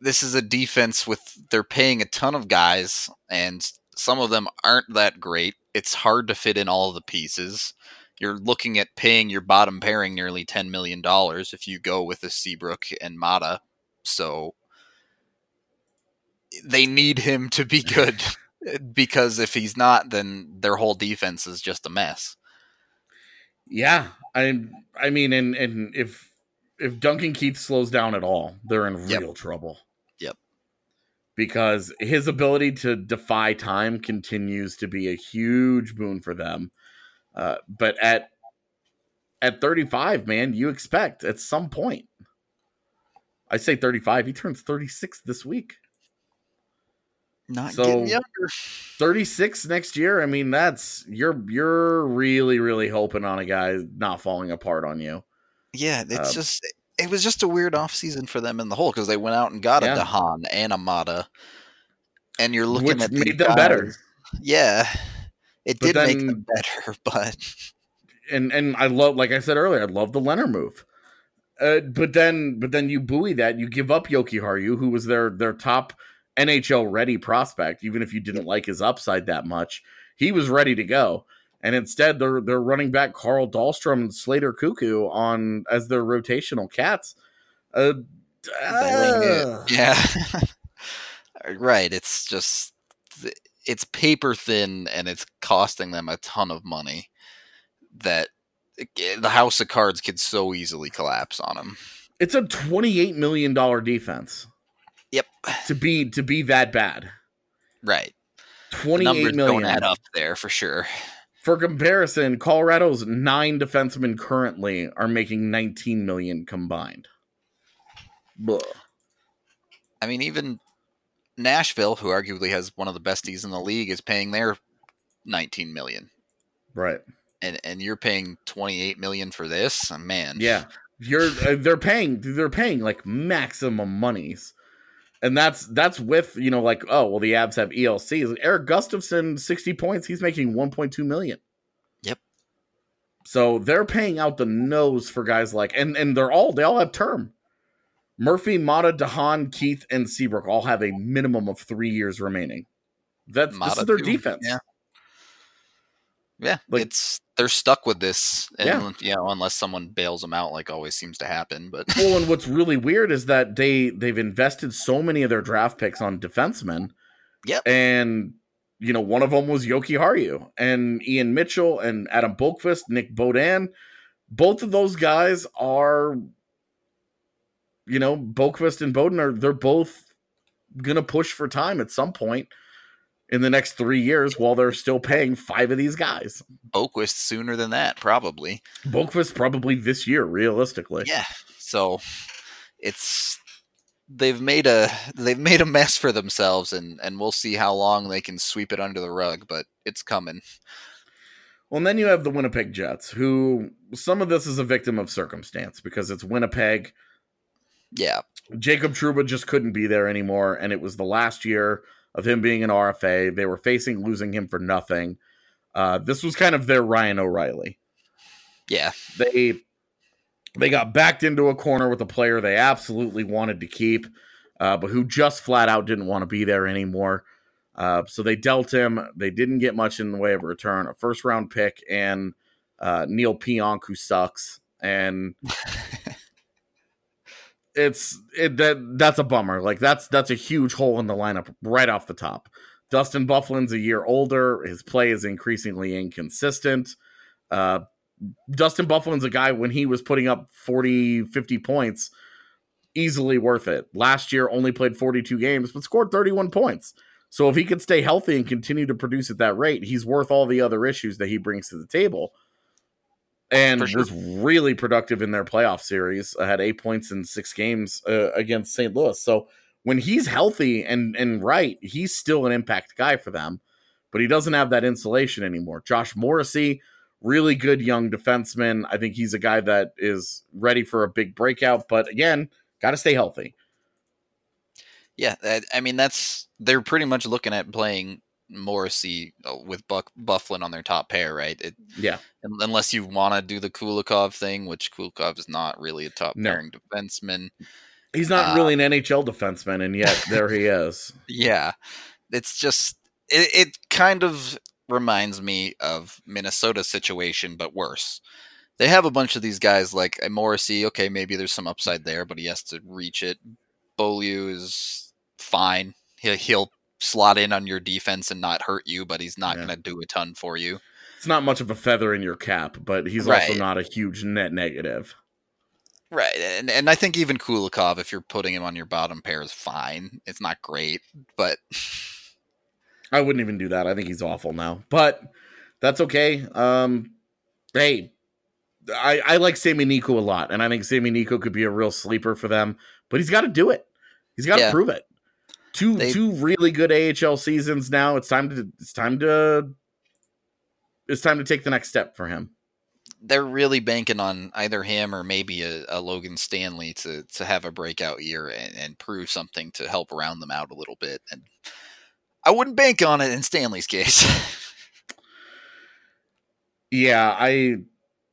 this is a defense with they're paying a ton of guys, and some of them aren't that great. It's hard to fit in all the pieces. You're looking at paying your bottom pairing nearly $10 million if you go with a Seabrook and Maatta. So they need him to be good because if he's not, then their whole defense is just a mess. Yeah, I I mean, and and if if Duncan Keith slows down at all, they're in Yep. real trouble. Because his ability to defy time continues to be a huge boon for them. Uh, but at at 35, man, you expect at some point. I say 35. He turns 36 this week. Not So- getting younger. 36 next year. I mean, that's you're you're really really hoping on a guy not falling apart on you. Yeah, it's Um, just it was just a weird offseason for them in the whole because they went out and got Yeah. a de Haan and a Maatta, and you're looking Which at made them better. Yeah, it But did make them better, but and and I love, like I said earlier, I love the Lehner move. Uh, but then, but then you buoy that you give up Jokiharju, who was their their top NHL ready prospect. Even if you didn't like his upside that much, he was ready to go. And instead, they're they're running back Carl Dahlstrom and Slater Koekkoek as their rotational cats. Uh, uh, yeah, right. It's just it's paper thin, and it's costing them a ton of money. That the house of cards could so easily collapse on them. it's a twenty eight million dollar defense Yep, to be to be that bad. right. The Twenty numbers eight million. don't add up there for sure. For comparison, Colorado's nine defensemen currently are making 19 million combined. Blah. I mean, even Nashville, who arguably has one of the best D's in the league, is paying their 19 million, Right. and and you're paying 28 million for this, man. Yeah. You're uh, they're paying they're paying like maximum monies. And that's that's with, you know, like, oh, well, the Avs have ELCs. Erik Gustafsson, 60 points, he's making 1.2 million. Yep. So they're paying out the nose for guys like and and they're all they all have term. Murphy, Maatta, Dahan, Keith, and Seabrook all have a minimum of three years remaining. That's this is their too. defense. Yeah. Yeah, Like- it's they're stuck with this, and Yeah. you know, unless someone bails them out, like always seems to happen. But Well, and what's really weird is that they they've invested so many of their draft picks on defensemen. Yep. And you know, one of them was Jokiharju and Ian Mitchell and Adam Boqvist, Nick Beaudin. Both of those guys are, you know, Boqvist and Beaudin are they're both gonna push for time at some point in the next three years while they're still paying five of these guys. Boqvist sooner than that, probably. Boqvist probably this year, realistically. Yeah. So it's they've made a they've made a mess for themselves, and and we'll see how long they can sweep it under the rug, but it's coming. Well, and then you have the Winnipeg Jets, who some of this is a victim of circumstance because it's Winnipeg. Yeah. Jacob Trouba just couldn't be there anymore, and it was the last year of him being an RFA. They were facing losing him for nothing. Uh, this was kind of their Ryan O'Reilly. Yeah. They they got backed into a corner with a player they absolutely wanted to keep, uh, but who just flat out didn't want to be there anymore. Uh, so they dealt him. They didn't get much in the way of a return, a first round pick, and uh, Neal Pionk, who sucks. And it's it that that's a bummer. Like that's that's a huge hole in the lineup right off the top. Dustin Byfuglien's a year older. His play is increasingly inconsistent. Uh, Dustin Byfuglien's a guy when he was putting up 40, 50 points, easily worth it. Last year only played 42 games, but scored 31 points. So if he could stay healthy and continue to produce at that rate, he's worth all the other issues that he brings to the table. And sure. was really productive in their playoff series. Uh, had eight points in six games uh, against St. Louis. So when he's healthy and and right, he's still an impact guy for them. but he doesn't have that insulation anymore. Josh Morrissey, really good young defenseman. I think he's a guy that is ready for a big breakout, but again, got to stay healthy. Yeah, I mean that's they're pretty much looking at playing Morrissey uh, with Buck Byfuglien on their top pair, right? It, yeah. Unless you want to do the Kulikov thing, which Kulikov is not really a top no. pairing defenseman. He's not uh, really an NHL defenseman, and yet there he is. Yeah, it's just it, it kind of reminds me of Minnesota's situation, but worse. They have a bunch of these guys like uh, Morrissey. Okay, maybe there's some upside there, but he has to reach it. Beaulieu is fine. He'll, he'll slot in on your defense and not hurt you, but he's not yeah. going to do a ton for you. It's not much of a feather in your cap, but he's right. also not a huge net negative. Right, and and I think even Kulikov, if you're putting him on your bottom pair, is fine. It's not great, but I wouldn't even do that. I think he's awful now, but that's okay. Um, hey, I I like Sami Niku a lot, and I think Sami Niku could be a real sleeper for them, but he's got to do it. He's got to yeah. prove it. Two they, two really good AHL seasons now. It's time to it's time to it's time to take the next step for him. They're really banking on either him or maybe a, a Logan Stanley to to have a breakout year and, and prove something to help round them out a little bit. And I wouldn't bank on it in Stanley's case. yeah, I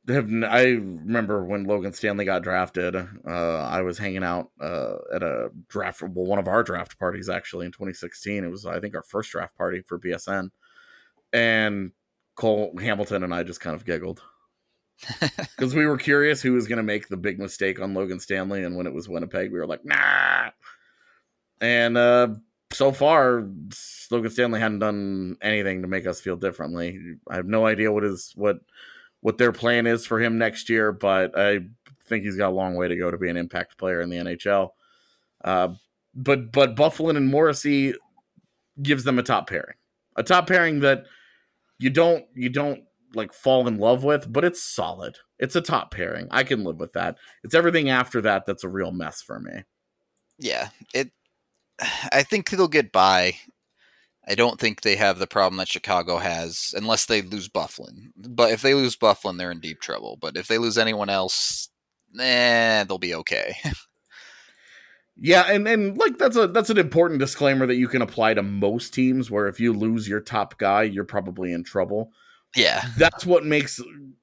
have I remember when Logan Stanley got drafted. Uh, I was hanging out uh, at a draft, well, one of our draft parties actually in 2016. It was I think our first draft party for BSN, and Cole Hamilton and I just kind of giggled because we were curious who was going to make the big mistake on Logan Stanley, and when it was Winnipeg, we were like, nah. And uh, so far, Logan Stanley hadn't done anything to make us feel differently. I have no idea what is what what their plan is for him next year, but I think he's got a long way to go to be an impact player in the NHL. Uh, but but Byfuglien and Morrissey gives them a top pairing, a top pairing that you don't you don't like fall in love with, but it's solid. It's a top pairing. I can live with that. It's everything after that that's a real mess for me. Yeah, it. I think they'll get by. I don't think they have the problem that Chicago has unless they lose Byfuglien. But if they lose Byfuglien, they're in deep trouble. But if they lose anyone else, eh, they'll be okay. yeah, and and like that's a that's an important disclaimer that you can apply to most teams where if you lose your top guy, you're probably in trouble. Yeah. That's what makes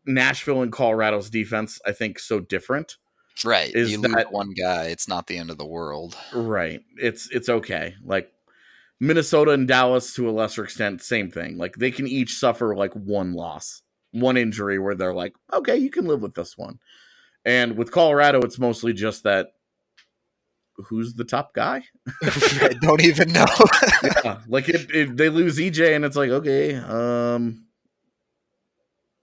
Nashville and Colorado's defense I think so different. Right. Is you that one guy, it's not the end of the world. Right. It's it's okay. Like Minnesota and Dallas to a lesser extent, same thing. Like they can each suffer like one loss, one injury where they're like, okay, you can live with this one. And with Colorado, it's mostly just that who's the top guy? I don't even know. yeah, like if, if they lose EJ and it's like, okay, um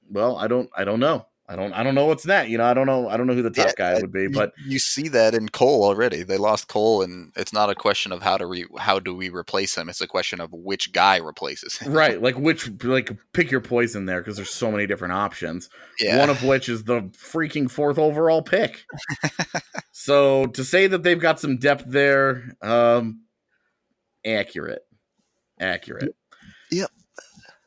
well, I don't I don't know. I don't I don't know what's that. You know, I don't know I don't know who the top yeah, guy would be, but you see that in Cole already. They lost Cole and it's not a question of how to re, how do we replace him. It's a question of which guy replaces him. Right, like which like pick your poison there because there's so many different options. Yeah. One of which is the freaking fourth overall pick. so to say that they've got some depth there um accurate. Accurate. Yep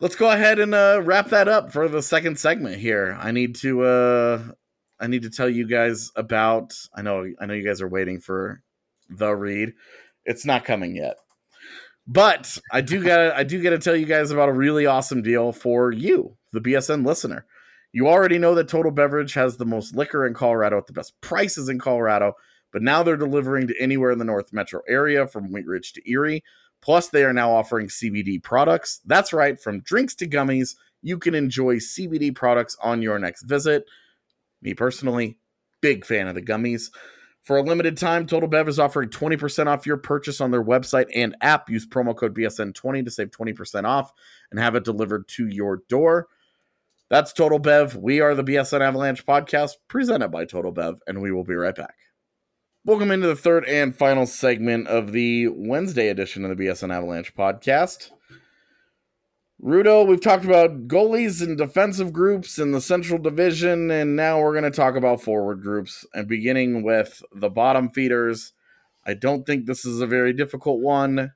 let's go ahead and uh, wrap that up for the second segment here. I need to uh, I need to tell you guys about. I know I know you guys are waiting for the read. It's not coming yet, but I do got I do got to tell you guys about a really awesome deal for you, the BSN listener. You already know that Total Beverage has the most liquor in Colorado at the best prices in Colorado, but now they're delivering to anywhere in the North Metro area from Wheat Ridge to Erie. Plus, they are now offering CBD products. That's right, from drinks to gummies, you can enjoy CBD products on your next visit. Me personally, big fan of the gummies. For a limited time, Total Bev is offering 20% off your purchase on their website and app. Use promo code BSN20 to save 20% off and have it delivered to your door. That's Total Bev. We are the BSN Avalanche podcast presented by Total Bev, and we will be right back. Welcome into the third and final segment of the Wednesday edition of the BSN Avalanche podcast. Rudo, we've talked about goalies and defensive groups in the Central Division, and now we're going to talk about forward groups. And beginning with the bottom feeders, I don't think this is a very difficult one.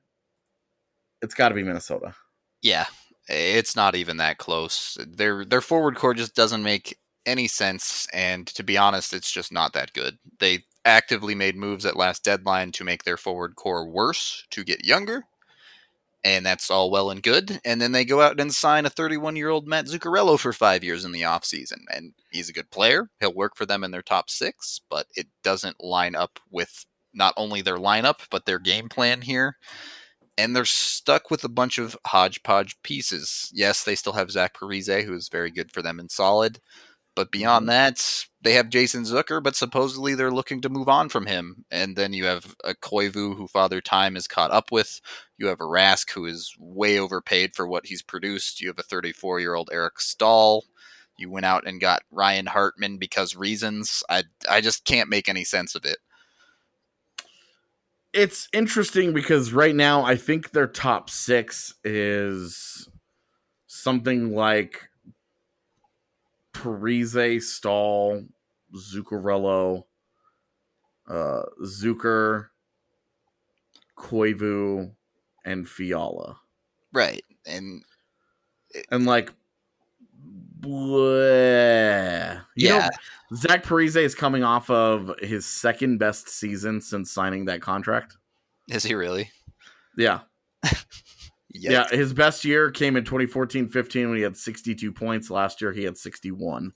It's got to be Minnesota. Yeah, It's not even that close. Their their forward core just doesn't make any sense, and to be honest, it's just not that good. They actively made moves at last deadline to make their forward core worse to get younger, and that's all well and good. And then they go out and sign a 31 year old Matt Zuccarello for five years in the offseason. And he's a good player. He'll work for them in their top six, but it doesn't line up with not only their lineup, but their game plan here. And they're stuck with a bunch of hodgepodge pieces. Yes, they still have Zach Parise, who is very good for them and solid. But beyond Mm-hmm. that, they have Jason Zucker, but supposedly they're looking to move on from him. And then you have a Koivu, who Father Time is caught up with. You have a Rask, who is way overpaid for what he's produced. You have a 34 year old Eric Staal. You went out and got Ryan Hartman because reasons. I, I just can't make any sense of it. it's interesting because right now I think their top six is something like Parise, Staal, Zuccarello, uh, Zucker, Koivu, and Fiala. Right. And And like, bleh. You know, yeah, Zach Parise is coming off of his second best season since signing that contract. is he really? Yeah. Yikes. Yeah, his best year came in 2014-15 when he had 62 points. Last year he had 61.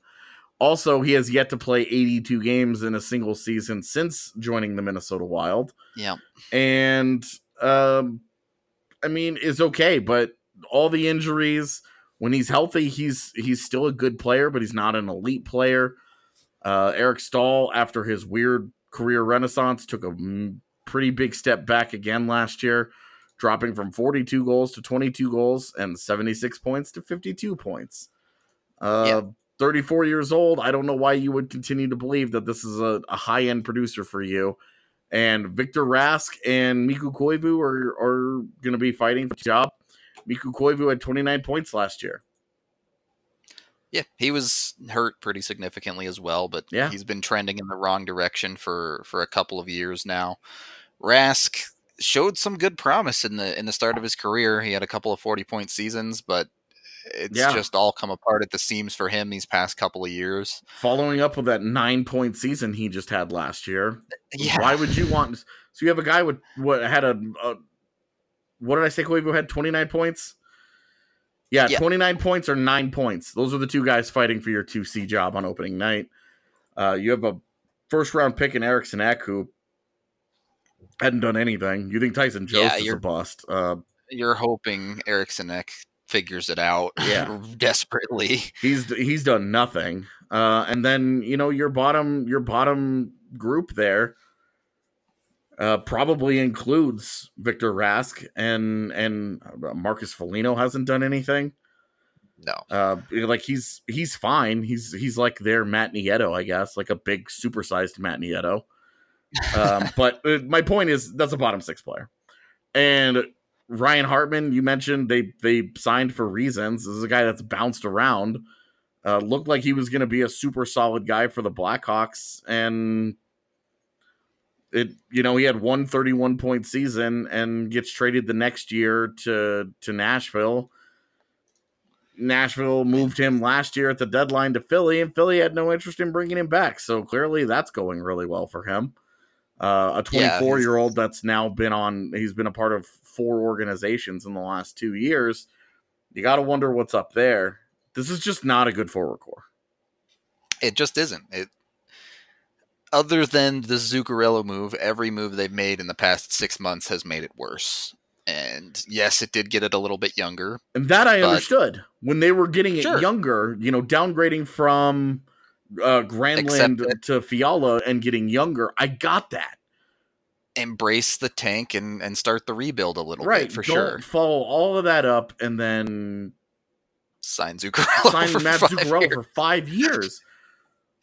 Also, he has yet to play 82 games in a single season since joining the Minnesota Wild. Yeah. And um I mean, is okay, but all the injuries when he's healthy, he's he's still a good player, but he's not an elite player. Uh Eric Staal after his weird career renaissance took a mm, pretty big step back again last year dropping from 42 goals to 22 goals and 76 points to 52 points. Uh, Yeah. 34 years old. I don't know why you would continue to believe that this is a, a high end producer for you. And Victor Rask and Mikko Koivu are, are going to be fighting for the job. Mikko Koivu had 29 points last year. Yeah, he was hurt pretty significantly as well, but Yeah. he's been trending in the wrong direction for for a couple of years now. Rask showed some good promise in the in the start of his career. He had a couple of 40 point seasons, but it's Yeah. just all come apart at the seams for him these past couple of years. Following up with that nine point season he just had last year. Yeah. Why would you want? So you have a guy with what had a, a what did I say? Koivu had twenty nine points. Yeah, Yeah. twenty nine points or nine points. Those are the two guys fighting for your two C job on opening night. Uh, you have a first round pick in Eriksson Ek who hadn't done anything. You think Tyson Jost Yeah, is a bust? Uh, You're hoping Eriksson Ek figures it out Yeah. desperately. he's he's done nothing. Uh, and then you know your bottom your bottom group there uh, probably includes Victor Rask and and uh, Marcus Foligno hasn't done anything. No. Uh, like he's he's fine. He's he's like their Matt Nieto, I guess, like a big supersized Matt Nieto. Um, but uh, my point is that's a bottom six player, and Ryan Hartman, you mentioned they they signed for reasons. This is a guy that's bounced around. Uh, looked like he was going to be a super solid guy for the Blackhawks, and it you know he had one 31 point season and gets traded the next year to to Nashville. Nashville moved him last year at the deadline to Philly, and Philly had no interest in bringing him back. So clearly, that's going really well for him. Uh, a Yeah, 24 year old that's now been on, he's been a part of four organizations in the last two years. You got to wonder what's up there. This is just not a good forward core. It just isn't. It other than the Zuccarello move, every move they've made in the past six months has made it worse. And yes, it did get it a little bit younger. And that I understood when they were getting it Sure. younger, you know, downgrading from uh, Granlund to Fiala and getting younger. I got that. Embrace the tank and, and start the rebuild a little bit. right. bit for Don't sure. follow all of that up and then Sign Zuccarello. sign for Matt five Zuccarello years. for five years.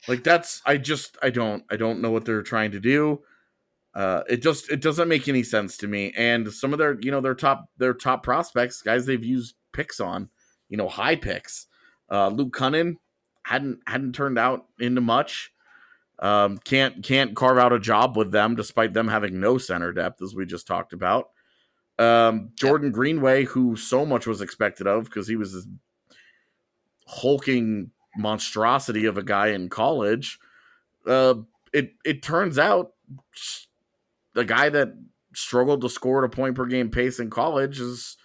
Like that's I just I don't I don't know what they're trying to do. Uh, it just it doesn't make any sense to me. And some of their you know their top their top prospects, guys they've used picks on, you know high picks. Uh, Luke Kunin hadn't hadn't turned out into much. Um, can't can't carve out a job with them despite them having no center depth as we just talked about. Um, Jordan Greenway, who so much was expected of because he was this hulking monstrosity of a guy in college. Uh, it it turns out the guy that struggled to score at a point per game pace in college is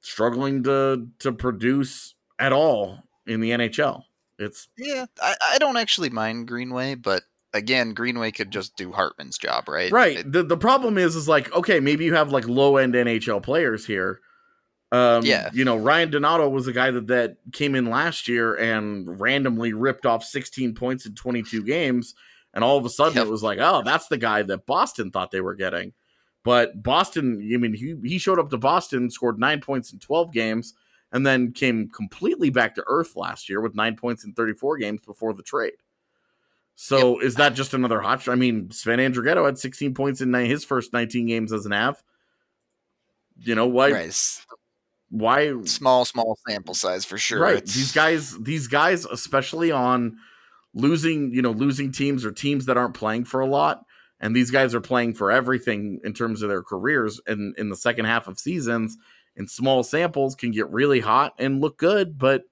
struggling to to produce at all in the NHL. It's yeah, I, I don't actually mind Greenway, but again, Greenway could just do Hartman's job, right? right. It- the the problem is is like okay, maybe you have like low end NHL players here. Um, Yeah. you know, Ryan Donato was a guy that that came in last year and randomly ripped off 16 points in 22 games, and all of a sudden Yep. it was like, oh, that's the guy that Boston thought they were getting. But Boston, I mean, he he showed up to Boston, scored nine points in 12 games, and then came completely back to earth last year with nine points in 34 games before the trade. So is that just another hot shot? I mean, Sven Andrighetto had 16 points in his first 19 games as an Av. You know why? right, Why? small, small sample size for sure. Right. It's- These guys, these guys, especially on losing, you know, losing teams or teams that aren't playing for a lot, and these guys are playing for everything in terms of their careers. And in the second half of seasons, in small samples, can get really hot and look good. But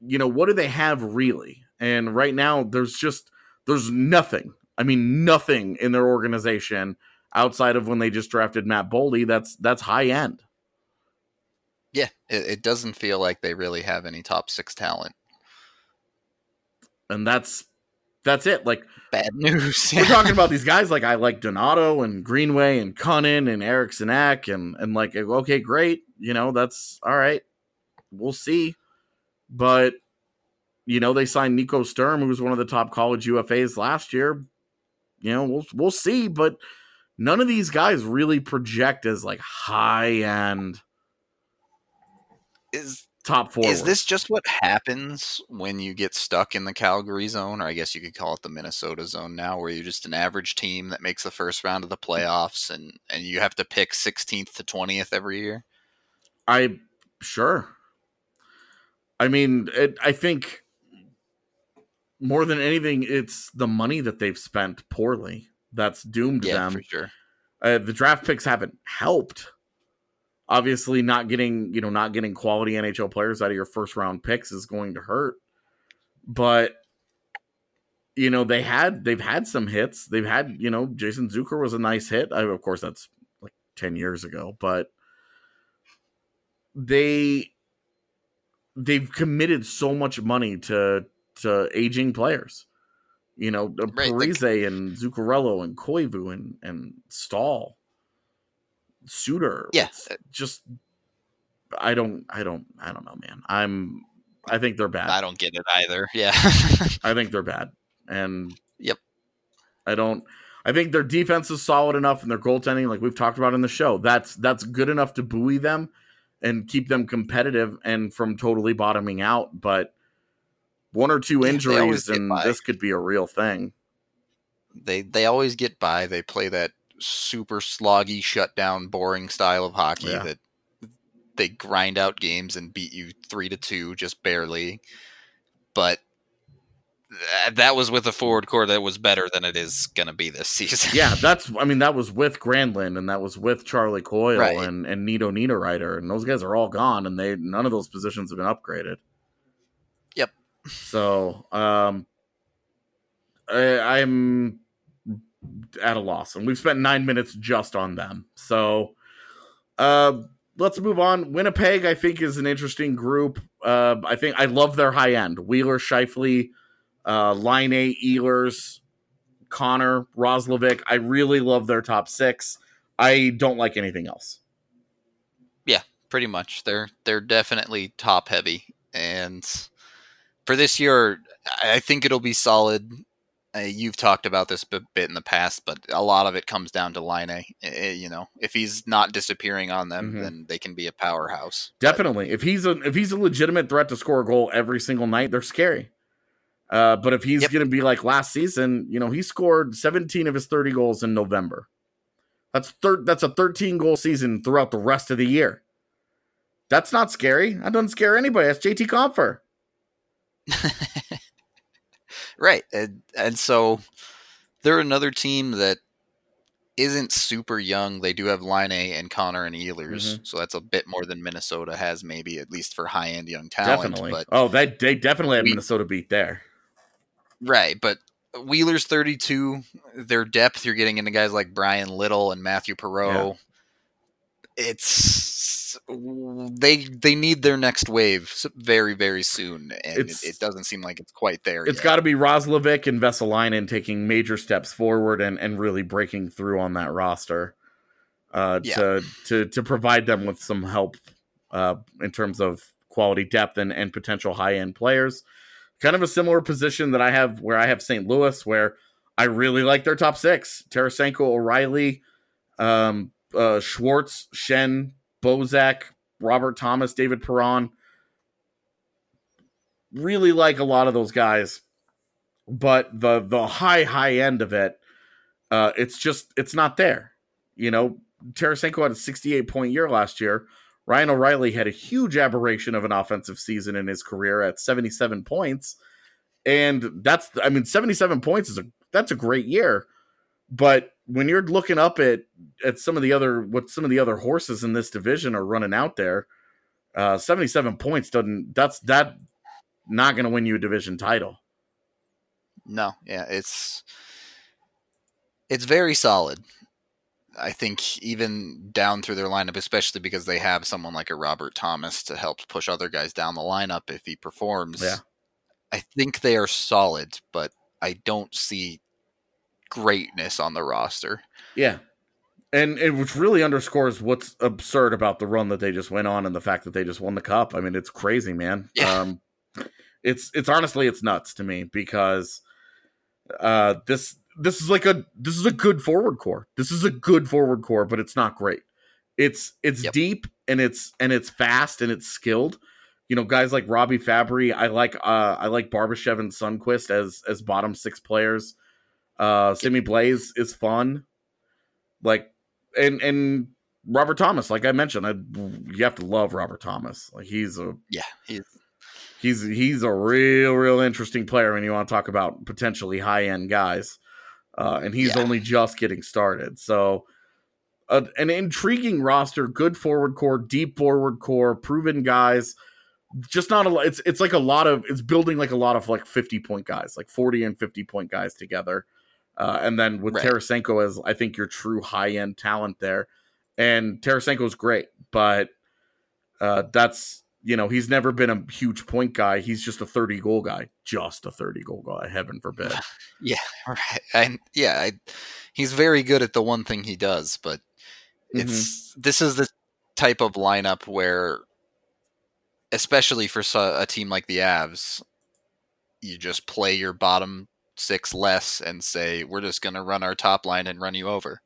you know, what do they have really? And right now, there's just there's nothing. I mean, nothing in their organization outside of when they just drafted Matt Boldy. That's that's high end. yeah, it, it doesn't feel like they really have any top six talent. and that's that's it. Like Bad news. we're talking about these guys, like I like Donato and Greenway and Kunin and Eriksson Ek and and like okay, great, you know that's all right. We'll see, but you know they signed Nico Sturm, who was one of the top college UFAs last year. You know we'll we'll see, but none of these guys really project as like high end is top four. is this just what happens when you get stuck in the Calgary zone, or I guess you could call it the Minnesota zone now, where you're just an average team that makes the first round of the playoffs, and and you have to pick 16th to 20th every year? I sure. I mean, it, I think more than anything, it's the money that they've spent poorly that's doomed Yeah, them. for sure. Uh, the draft picks haven't helped. Obviously, not getting you know not getting quality NHL players out of your first round picks is going to hurt. But you know they had they've had some hits. They've had you know Jason Zucker was a nice hit. I, of course, that's like ten years ago, but they they've committed so much money to to aging players. You know, Right, Parise and Zuccarello and Koivu and and Staal, Suter. Yeah. It's just I don't I don't I don't know, man. I'm I think they're bad. I don't get it either. Yeah. I think they're bad. And Yep. I don't I think their defense is solid enough and their goaltending, like we've talked about in the show, that's that's good enough to buoy them and keep them competitive and from totally bottoming out. But one or two Yeah, injuries and by. this could be a real thing. they they always get by. They play that super sloggy, shutdown, boring style of hockey Yeah. that they grind out games and beat you three to two, just barely. But th- that was with a forward core that was better than it is going to be this season. Yeah, that's I mean, that was with Granlund and that was with Charlie Coyle Right. and, and Nino Niederreiter, and those guys are all gone and they none of those positions have been upgraded. Yep. So um I, I'm at a loss, and we've spent nine minutes just on them. So uh let's move on. Winnipeg, I think, is an interesting group. Uh I think I love their high end. Wheeler, Scheifele, uh Laine, Ehlers, Connor, Roslovic. I really love their top six. I don't like anything else. Yeah, pretty much. They're they're definitely top heavy, and for this year, I I think it'll be solid. Uh, you've talked about this a bit in the past, but a lot of it comes down to Laine. Eh, You know, if he's not disappearing on them, Mhm. then they can be a powerhouse. Definitely. If he's a if he's a legitimate threat to score a goal every single night, they're scary. Uh, but if he's Yep. going to be like last season, you know, he scored 17 of his 30 goals in November. That's thir- that's a 13 goal season throughout the rest of the year. That's not scary. That doesn't scare anybody. That's JT Compher. Right, and, and so they're another team that isn't super young. They do have Laine and Connor and Ehlers, Mhm. so that's a bit more than Minnesota has, maybe at least for high end young talent. definitely. But oh, they they definitely have We- Minnesota beat there. right, but Wheeler's thirty two. Their depth, you're getting into guys like Bryan Little and Matthew Perreault. It's they they need their next wave very very soon, and it, it doesn't seem like it's quite there. It's got to be Roslovic and Vesalainen taking major steps forward and, and really breaking through on that roster uh, Yeah. to, to to provide them with some help uh, in terms of quality depth and, and potential high end players. Kind of a similar position that I have where I have St. Louis, where I really like their top six: Tarasenko, O'Reilly, um, uh, Schwartz, Schenn, Bozak, Robert Thomas, David Perron. Really like a lot of those guys, but the the high high end of it, uh, it's just it's not there. You know, Tarasenko had a 68 point year last year. Ryan O'Reilly had a huge aberration of an offensive season in his career at 77 points. And that's I mean 77 points is a that's a great year. But when you're looking up at at some of the other what some of the other horses in this division are running out there, uh 77 points doesn't that's that not going to win you a division title. No, yeah, it's it's very solid. I think even down through their lineup, especially because they have someone like a Robert Thomas to help push other guys down the lineup if he performs. Yeah. I think they are solid, but I don't see greatness on the roster. Yeah. And it which really underscores what's absurd about the run that they just went on and the fact that they just won the cup. I mean, it's crazy, man. Yeah. Um it's it's honestly it's nuts to me because uh this this is like a this is a good forward core. This is a good forward core, but it's not great. It's it's Yep. deep and it's and it's fast and it's skilled. You know, guys like Robby Fabbri, I like uh I like Barbashev and Sundqvist as as bottom six players. Uh Sammy Blais is fun. Like and and Robert Thomas, like I mentioned, I you have to love Robert Thomas. Like he's a Yeah, he's he's he's a real real interesting player when you want to talk about potentially high end guys uh, and he's Yeah. only just getting started so uh, an intriguing roster good forward core deep forward core proven guys just not a lot it's it's like a lot of it's building like a lot of like 50 point guys like 40 and 50 point guys together uh, and then with Right. Tarasenko as I think your true high end talent there and Tarasenko's great but uh, that's you know he's never been a huge point guy. He's just a thirty goal guy, just a thirty goal guy. Heaven forbid. Yeah, right. And yeah, I, he's very good at the one thing he does, but it's this is the type of lineup where especially for a team like the Avs, you just play your bottom six less and say we're just going to run our top line and run you over.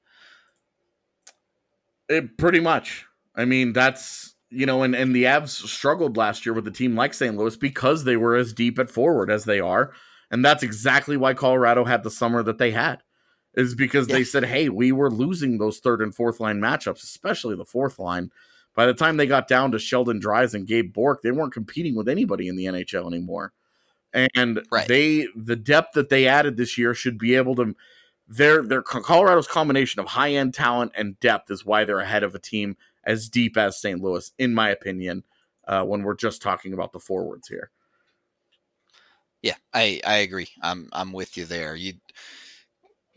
It, pretty much. I mean, that's you know, and and the Avs struggled last year with a team like St. Louis because they were as deep at forward as they are, and that's exactly why Colorado had the summer that they had. Is because they said, "Hey, we were losing those third and fourth line matchups, especially the fourth line." By the time they got down to Sheldon Dries and Gabe Bourque, they weren't competing with anybody in the NHL anymore. And Right. they the depth that they added this year should be able to their their Colorado's combination of high end talent and depth is why they're ahead of a team as deep as St. Louis, in my opinion. Uh, when we're just talking about the forwards here, Yeah, I I agree. I'm I'm with you there. You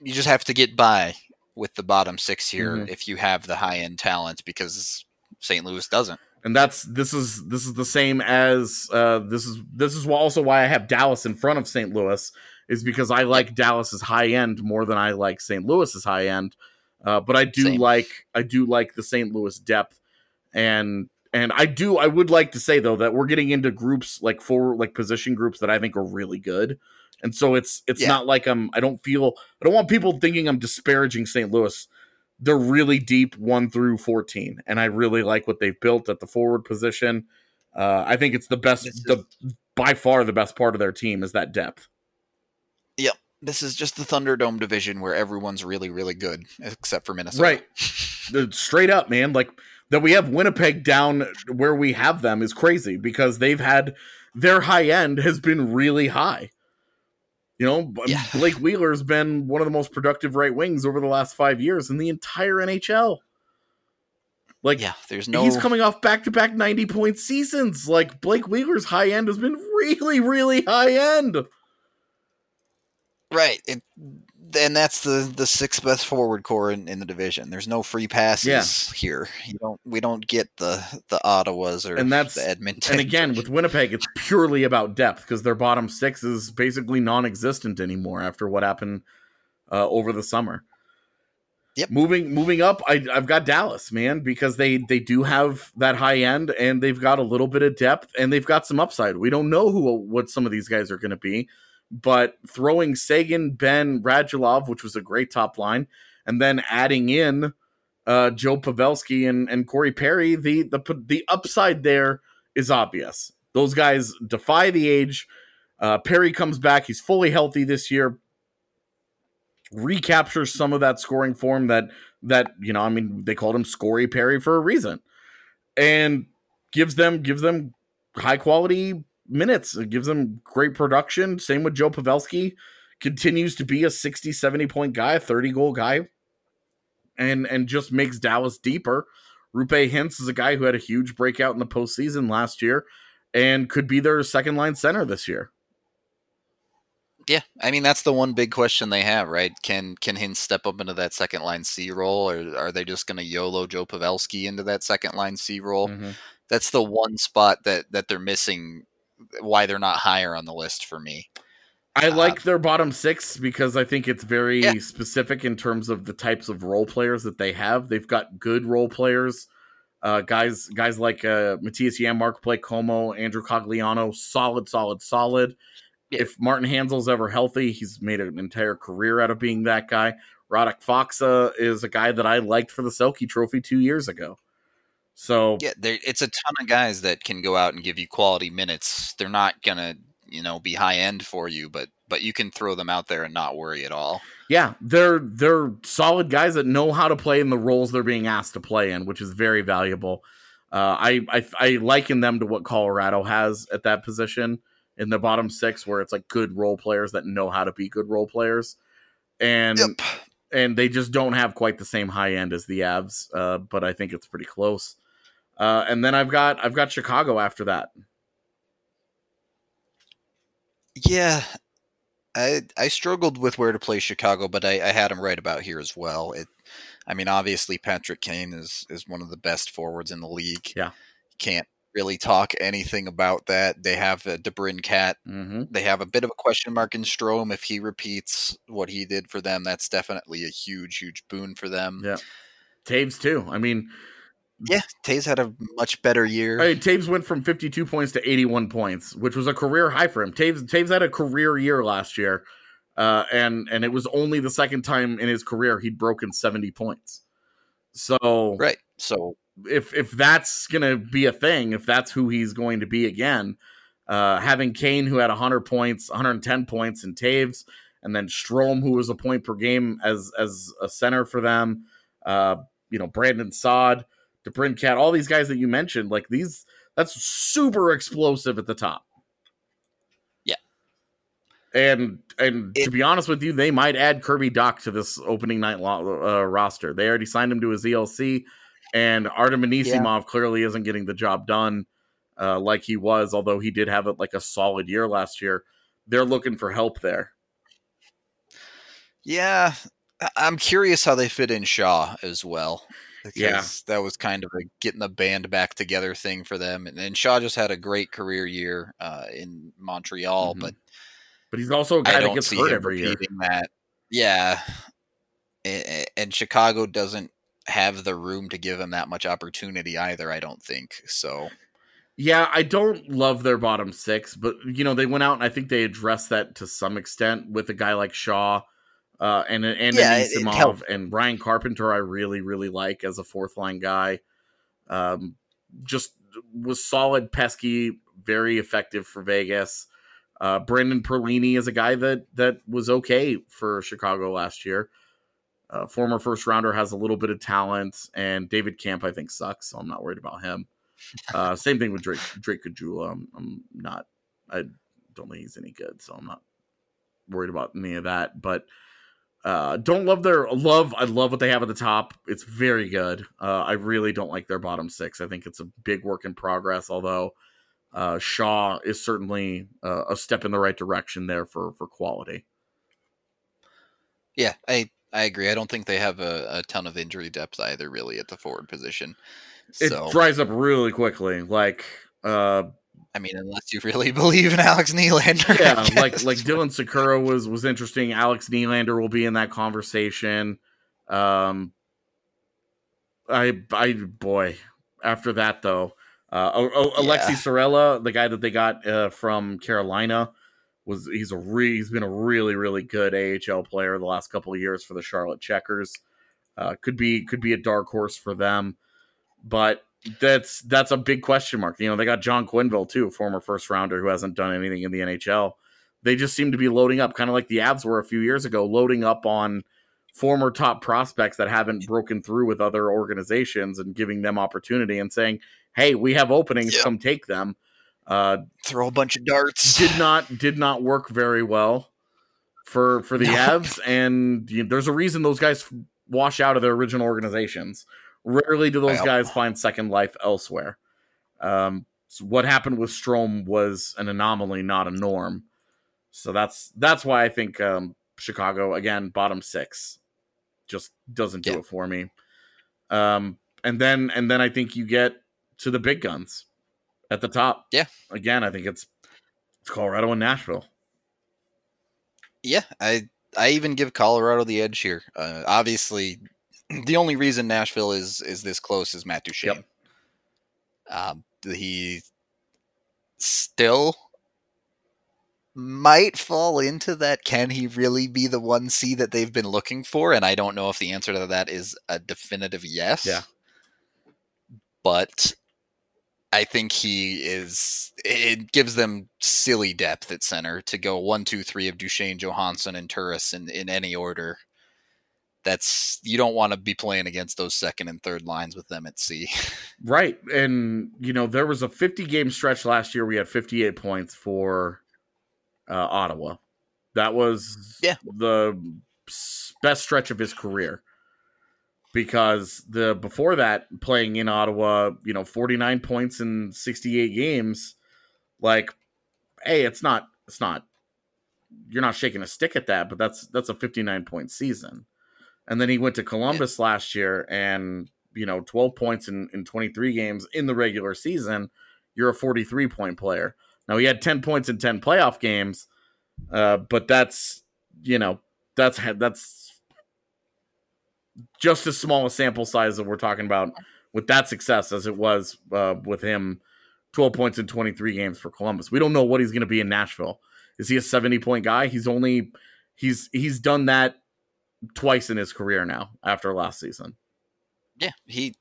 you just have to get by with the bottom 6 here Mhm. if you have the high-end talent because St. Louis doesn't. And that's this is this is the same as uh, this is this is also why I have Dallas in front of St. Louis is because I like Dallas's high end more than I like St. Louis's high end. Uh, but I do Same. like I do like the St. Louis depth and and I do I would like to say though that we're getting into groups like four like position groups that I think are really good. And so it's it's Yeah. not like I'm I don't feel I don't want people thinking I'm disparaging St. Louis. They're really deep 1 through 14 and I really like what they've built at the forward position. Uh, I think it's the best is- the by far the best part of their team is that depth. Yep. This is just the Thunderdome division where everyone's really really good except for Minnesota. Right. The- straight up, man. Like that we have Winnipeg down where we have them is crazy because they've had their high end has been really high. You know, yeah. Blake Wheeler's been one of the most productive right wings over the last five years in the entire NHL. Like, yeah, there's no. He's coming off back to back 90 point seasons. Like, Blake Wheeler's high end has been really, really high end. Right. It, and that's the the sixth best forward core in, in the division. There's no free passes yeah. here. You don't we don't get the the Ottawas or and that's the Edmonton. And again, with Winnipeg, it's purely about depth because their bottom six is basically non-existent anymore after what happened uh, over the summer. Yep. Moving moving up, I, I've got Dallas, man, because they they do have that high end and they've got a little bit of depth and they've got some upside. We don't know who what some of these guys are going to be, but throwing Seguin, Benn, Radulov, which was a great top line, and then adding in uh, Joe Pavelski and, and Corey Perry, the the the upside there is obvious. Those guys defy the age. Uh, Perry comes back; he's fully healthy this year recaptures some of that scoring form that that you know, I mean, they called him Scory Perry for a reason, and gives them gives them high quality minutes. It gives them great production. Same with Joe Pavelski, continues to be a 60, 70 point guy, a 30 goal guy, and and just makes Dallas deeper. Roope Hintz is a guy who had a huge breakout in the postseason last year and could be their second line center this year. Yeah, I mean that's the one big question they have, right? Can can Hintz step up into that second line C role, or are they just going to YOLO Joe Pavelski into that second line C role? Mm-hmm. That's the one spot that that they're missing. Why they're not higher on the list for me. I uh, like their bottom six because I think it's very yeah. specific in terms of the types of role players that they have. They've got good role players, uh, guys guys like uh, Mattias Janmark, Blake Comeau, Andrew Cogliano, solid, solid, solid. If Martin Hanzal's ever healthy, he's made an entire career out of being that guy. Radek Faksa is a guy that I liked for the Selke Trophy two years ago. So yeah, it's a ton of guys that can go out and give you quality minutes. They're not gonna, you know, be high end for you, but but you can throw them out there and not worry at all. Yeah, they're they're solid guys that know how to play in the roles they're being asked to play in, which is very valuable. Uh, I, I I liken them to what Colorado has at that position in the bottom six where it's like good role players that know how to be good role players. And yep. and they just don't have quite the same high end as the Avs, uh, but I think it's pretty close. Uh, and then I've got I've got Chicago after that. Yeah, I I struggled with where to play Chicago, but I, I had them right about here as well. It, I mean, obviously Patrick Kane is is one of the best forwards in the league. Yeah, can't really talk anything about that. They have a DeBrincat. Mm-hmm. They have a bit of a question mark in Strome. If he repeats what he did for them, that's definitely a huge, huge boon for them. Yeah. Toews too. I mean, yeah, Toews had a much better year. Mean, Toews went from 52 points to 81 points, which was a career high for him. Toews Toews had a career year last year, uh, and and it was only the second time in his career he'd broken 70 points. So right, so if if that's gonna be a thing, if that's who he's going to be again, uh, having Kane who had 100 points, 110 points, and Toews, and then Strome who was a point per game as as a center for them, uh, you know Brandon Saad, DeBrincat, all these guys that you mentioned, like these, that's super explosive at the top. Yeah, and and it, to be honest with you, they might add Kirby Dach to this opening night uh, roster. They already signed him to his ELC. And Artem Anisimov yeah. clearly isn't getting the job done uh, like he was, although he did have it like a solid year last year. They're looking for help there. Yeah, I'm curious how they fit in Shaw as well. Yeah, that was kind of a getting the band back together thing for them. And, and Shaw just had a great career year uh, in Montreal, mm-hmm. but but he's also a guy that gets hurt every year. That, yeah, and Chicago doesn't have the room to give him that much opportunity either. I don't think so. Yeah, I don't love their bottom six, but you know they went out and I think they addressed that to some extent with a guy like Shaw uh, and and yeah, Anisimov and Ryan Carpenter. I really really like as a fourth line guy. Um, just was solid, pesky, very effective for Vegas. Uh, Brendan Perlini is a guy that that was okay for Chicago last year. Uh, former first rounder has a little bit of talent, and David Kampf I think sucks, so I'm not worried about him. Uh, same thing with Drake Drake Caggiula. I'm, I'm, not. I don't think he's any good, so I'm not worried about any of that. But uh, don't love their love. I love what they have at the top. It's very good. Uh, I really don't like their bottom six. I think it's a big work in progress. Although uh, Shaw is certainly uh, a step in the right direction there for for quality. Yeah, I I agree. I don't think they have a, a ton of injury depth either, really, at the forward position. It dries up really quickly. Like uh, I mean, unless you really believe in Alex Nylander, yeah, like like Dylan Sikura was was interesting. Alex Nylander will be in that conversation. Um, I I boy, after that though, uh, oh, oh, Aleksi Yeah. Saarela, the guy that they got uh, from Carolina, was he's a re, he's been a really really good AHL player the last couple of years for the Charlotte Checkers. Uh, could be could be a dark horse for them, but that's that's a big question mark. You know, they got John Quenneville too, former first rounder who hasn't done anything in the NHL. They just seem to be loading up, kind of like the Avs were a few years ago, loading up on former top prospects that haven't broken through with other organizations and giving them opportunity and saying, "Hey, we have openings, Yep. come take them." Uh, throw a bunch of darts. did not did not work very well for for the No. Avs, and you know, there's a reason those guys wash out of their original organizations. Rarely do those guys find second life elsewhere. Um, so what happened with Strome was an anomaly, not a norm. So that's that's why I think um, Chicago again bottom six just doesn't do Yeah. it for me. Um, and then and then I think you get to the big guns at the top. Yeah. Again, I think it's it's Colorado and Nashville. Yeah, I I even give Colorado the edge here. Uh, obviously, the only reason Nashville is is this close is Matt Duchene. Yep. Um, he still might fall into that. Can he really be the one C that they've been looking for? And I don't know if the answer to that is a definitive yes. Yeah. But I think he is. It gives them silly depth at center to go one, two, three of Duchene, Johansen, and Turris in, in any order. That's you don't want to be playing against those second and third lines with them at sea. Right. And, you know, there was a 50 game stretch last year. We had 58 points for uh, Ottawa. That was Yeah. the best stretch of his career. Because the before that, playing in Ottawa, you know, 49 points in 68 games, like, hey, it's not, it's not, you're not shaking a stick at that, but that's that's a 59 point season. And then he went to Columbus last year and you know 12 points in, in 23 games in the regular season you're a 43 point player. Now he had 10 points in 10 playoff games uh, but that's you know that's that's just as small a sample size that we're talking about with that success as it was uh, with him 12 points in 23 games for columbus. We don't know what he's going to be in nashville. Is he a 70 point guy? He's only he's he's done that twice in his career now after last season Yeah, he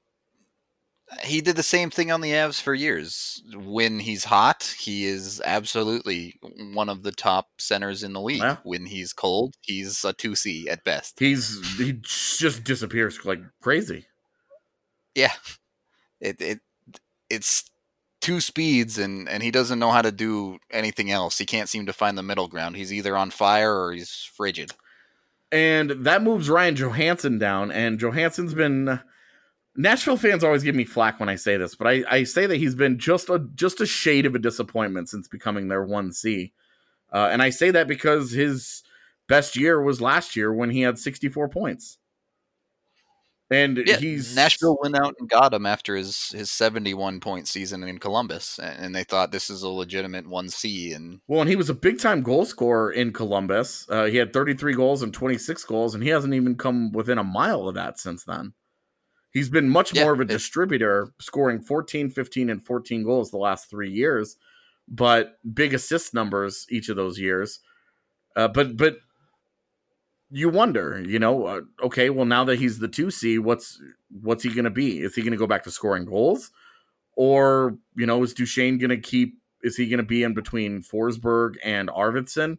he did the same thing on the Avs for years. When he's hot, he is absolutely one of the top centers in the league. Yeah. When he's cold, he's a 2C at best. He's he just disappears like crazy. Yeah. It it it's two speeds and and he doesn't know how to do anything else. He can't seem to find the middle ground. He's either on fire or he's frigid. And that moves Ryan Johansen down. And Johansen's been Nashville fans always give me flack when I say this, but I, I say that he's been just a just a shade of a disappointment since becoming their one C. Uh, and I say that because his best year was last year when he had 64 points. And Yeah, he's Nashville went out and got him after his his 71 point season in Columbus and, they thought this is a legitimate 1C and Well, and he was a big time goal scorer in Columbus. Uh, he had 33 goals and 26 goals, and he hasn't even come within a mile of that since then. He's been much Yeah, more of a it- distributor, scoring 14, 15, and 14 goals the last three years, but big assist numbers each of those years. Uh, but but you wonder, you know, uh, okay, well now that he's the two C, what's what's he going to be? Is he going to go back to scoring goals, or you know, is Duchene going to keep? Is he going to be in between Forsberg and Arvidsson,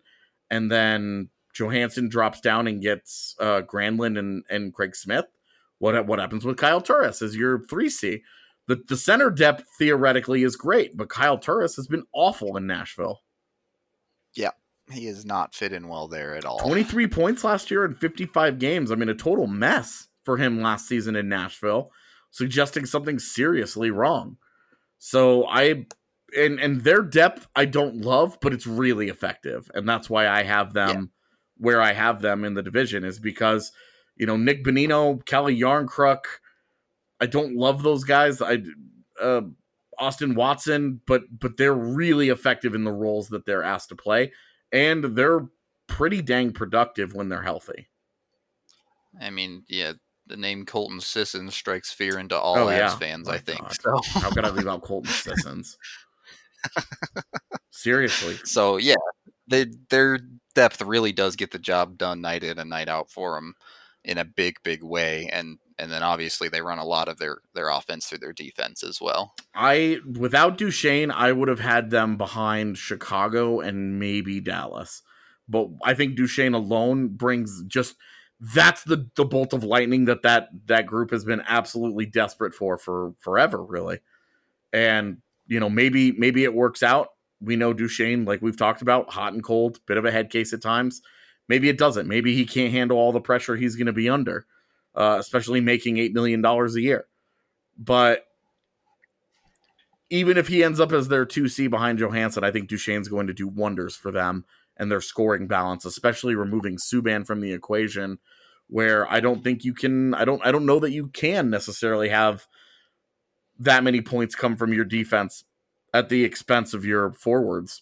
and then Johansen drops down and gets uh, Granlund and and Craig Smith? What what happens with Kyle Turris as your three C? The the center depth theoretically is great, but Kyle Turris has been awful in Nashville. He is not fit in well there at all. 23 points last year in 55 games. I mean, a total mess for him last season in Nashville, suggesting something seriously wrong. So I and and their depth I don't love, but it's really effective, and that's why I have them yeah. where I have them in the division is because you know Nick Bonino, Calle Jarnkrok. I don't love those guys. I uh, Austin Watson, but but they're really effective in the roles that they're asked to play, and they're pretty dang productive when they're healthy. I mean, yeah, the name Colton Sissons strikes fear into all oh, yeah. fans. My I think. So. How could I leave out Colton Sissons? Seriously. So yeah, they, their depth really does get the job done night in and night out for them in a big, big way, and and then obviously they run a lot of their their offense through their defense as well. I without Duchene, I would have had them behind Chicago and maybe Dallas, but I think Duchene alone brings just that's the the bolt of lightning that that that group has been absolutely desperate for for forever, really, and you know, maybe maybe it works out. We know Duchene, like we've talked about, hot and cold, bit of a head case at times. Maybe it doesn't. Maybe he can't handle all the pressure he's going to be under, uh, especially making eight million dollars a year. But even if he ends up as their two C behind Johansen, I think Duchene's going to do wonders for them and their scoring balance, especially removing Subban from the equation. Where I don't think you can, I don't, I don't know that you can necessarily have that many points come from your defense at the expense of your forwards.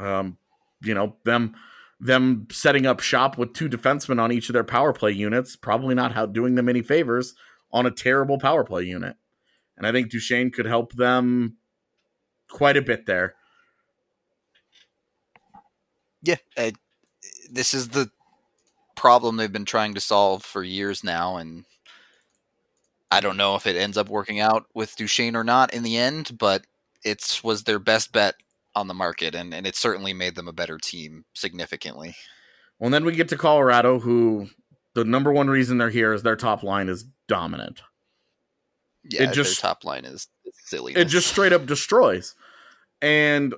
Um, you know, them them setting up shop with two defensemen on each of their power play units, probably not how doing them any favors on a terrible power play unit. And I think Duchene could help them quite a bit there. Yeah, uh, this is the problem they've been trying to solve for years now, and I don't know if it ends up working out with Duchene or not in the end, but it was their best bet on the market, and, and it certainly made them a better team significantly. Well, and then we get to Colorado, who the number one reason they're here is their top line is dominant. Yeah, it just, their top line is silly. It just straight up destroys. And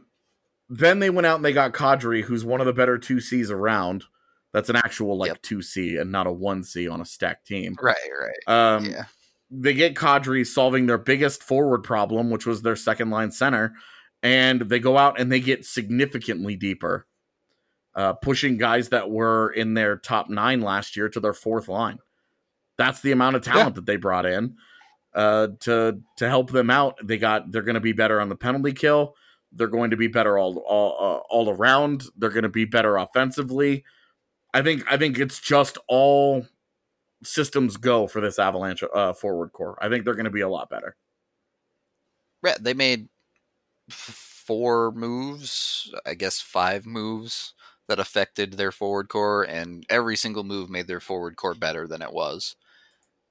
then they went out and they got Kadri, who's one of the better two Cs around. That's an actual like two C and not a one C on a stacked team. Right, right. Um, yeah they get Kadri solving their biggest forward problem, which was their second line center, and they go out and they get significantly deeper, uh, pushing guys that were in their top nine last year to their fourth line. That's the amount of talent yeah. that they brought in uh, to to help them out. They got they're going to be better on the penalty kill. They're going to be better all all uh, all around. They're going to be better offensively. I think I think it's just all systems go for this Avalanche uh, forward core. I think they're going to be a lot better. Yeah, they made four moves, I guess five moves that affected their forward core, and every single move made their forward core better than it was.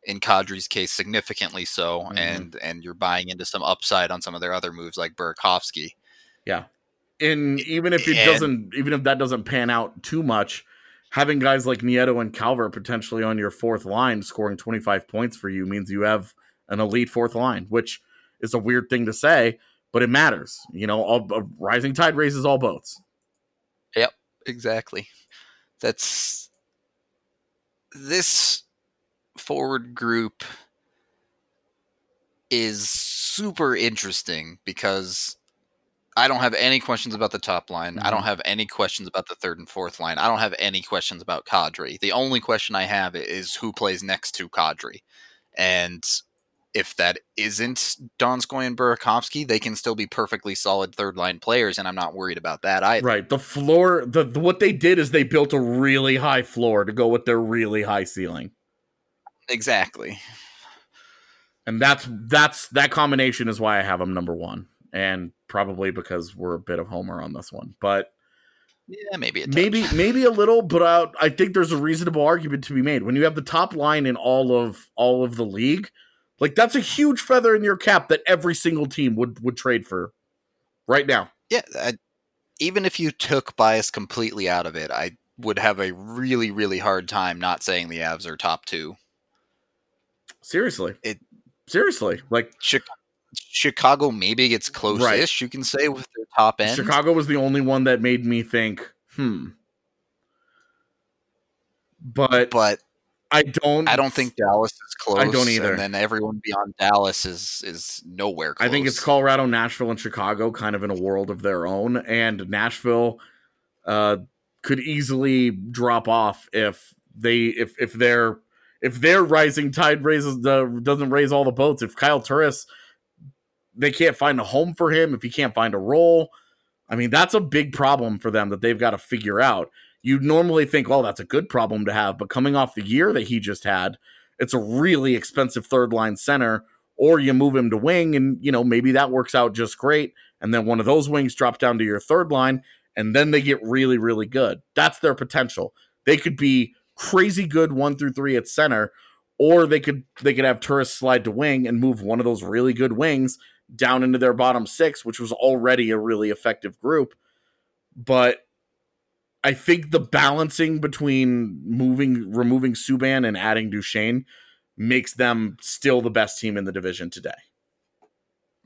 In Kadri's case, significantly so, mm-hmm. and and you're buying into some upside on some of their other moves like Burakovsky. Yeah, and even if it and, doesn't, even if that doesn't pan out too much, having guys like Nieto and Calvert potentially on your fourth line scoring 25 points for you means you have an elite fourth line, which is a weird thing to say, but it matters. You know, all, a rising tide raises all boats. Yep, exactly. That's this forward group is super interesting because I don't have any questions about the top line. Mm-hmm. I don't mm-hmm. have any questions about the third and fourth line. I don't have any questions about Kadri. The only question I have is who plays next to Kadri. And if that isn't Donskoy and Burakovsky, they can still be perfectly solid third line players, and I'm not worried about that either. Right. The floor, the, the what they did is they built a really high floor to go with their really high ceiling. Exactly. And that's that's that combination is why I have them number one and probably because we're a bit of homer on this one. But yeah, maybe maybe maybe a little, but uh, I think there's a reasonable argument to be made when you have the top line in all of all of the league. Like that's a huge feather in your cap that every single team would would trade for right now. Yeah, I, even if you took bias completely out of it, I would have a really really hard time not saying the Avs are top two. Seriously, it seriously like Chicago Chicago maybe gets close-ish, right. you can say, with their top end. Chicago was the only one that made me think hmm. But But I don't. I don't think Dallas is close. I don't either. And then everyone beyond Dallas is is nowhere close. I think it's Colorado, Nashville, and Chicago, kind of in a world of their own. And Nashville uh, could easily drop off if they if if their if their rising tide raises the doesn't raise all the boats. If Kyle Turris they can't find a home for him, if he can't find a role, I mean that's a big problem for them that they've got to figure out. You'd normally think, well, that's a good problem to have, but coming off the year that he just had, it's a really expensive third line center. Or you move him to wing, and you know maybe that works out just great. And then one of those wings drop down to your third line, and then they get really, really good. That's their potential. They could be crazy good one through three at center, or they could they could have Turris slide to wing and move one of those really good wings down into their bottom six, which was already a really effective group. But I think the balancing between moving removing Subban and adding Duchene makes them still the best team in the division today.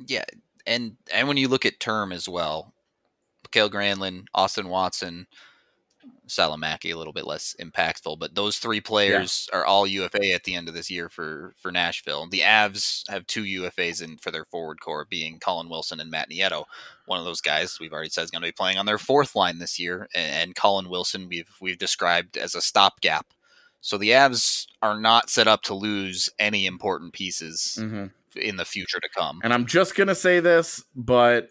Yeah, and and when you look at term as well, Mikael Granlund, Austin Watson, Salomaki a little bit less impactful, but those three players are all UFA at the end of this year for for Nashville. The Avs have two UFAs in for their forward core, being Colin Wilson and Matt Nieto. One of those guys we've already said is going to be playing on their fourth line this year, and, and Colin Wilson we've we've described as a stopgap. So the Avs are not set up to lose any important pieces Mm-hmm. in the future to come. And I'm just gonna say this, but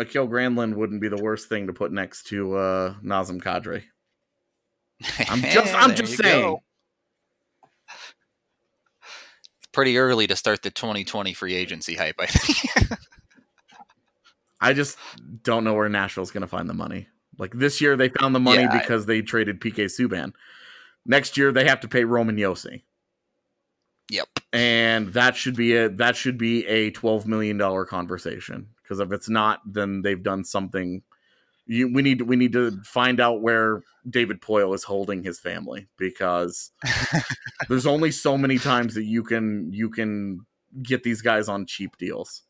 Mikael Granlund wouldn't be the worst thing to put next to uh, Nazem Kadri. I'm just- I'm just saying. go. It's pretty early to start the 2020 free agency hype, I think. I just don't know where Nashville's gonna find the money. Like this year, they found the money Yeah, I- because they traded PK Subban. Next year, they have to pay Roman Josi, yep. and that should be a that should be a twelve million dollar conversation. Because if it's not, then they've done something. You, we need we need to find out where David Poile is holding his family because there's only so many times that you can you can get these guys on cheap deals.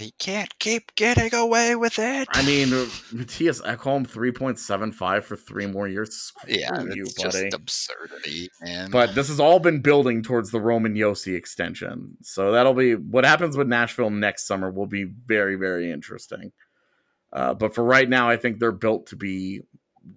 He can't keep getting away with it. I mean, Mattias Ekholm three point seven five for three more years. Screw yeah, you, it's buddy. just absurdity, man. But this has all been building towards the Roman Josi extension, so that'll be what happens with Nashville next summer. Will be very very interesting. Uh, but for right now, I think they're built to be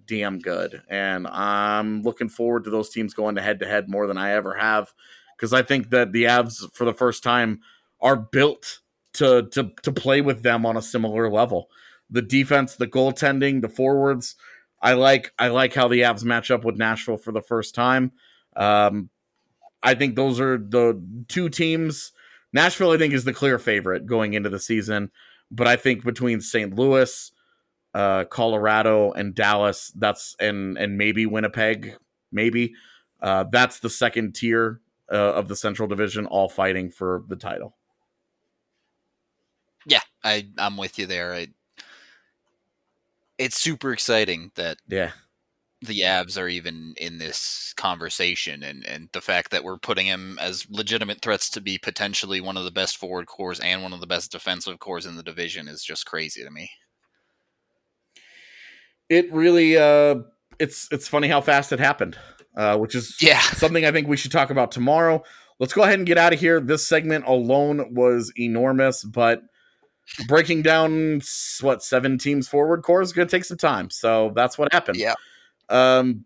damn good, and I'm looking forward to those teams going to head to head more than I ever have, because I think that the Avs for the first time are built to to to play with them on a similar level. The defense, the goaltending, the forwards. I like I like how the Avs match up with Nashville for the first time. Um, I think those are the two teams. Nashville, I think, is the clear favorite going into the season, but I think between St. Louis, uh, Colorado, and Dallas, that's and and maybe Winnipeg, maybe uh, that's the second tier uh, of the Central Division, all fighting for the title. I I'm with you there. I, it's super exciting that Yeah, the Avs are even in this conversation, and and the fact that we're putting them as legitimate threats to be potentially one of the best forward cores and one of the best defensive cores in the division is just crazy to me. it really uh, it's it's funny how fast it happened, uh, which is Yeah, something I think we should talk about tomorrow. Let's go ahead and get out of here. This segment alone was enormous, but breaking down what seven teams forward core is going to take some time. So that's what happened. yeah. Um,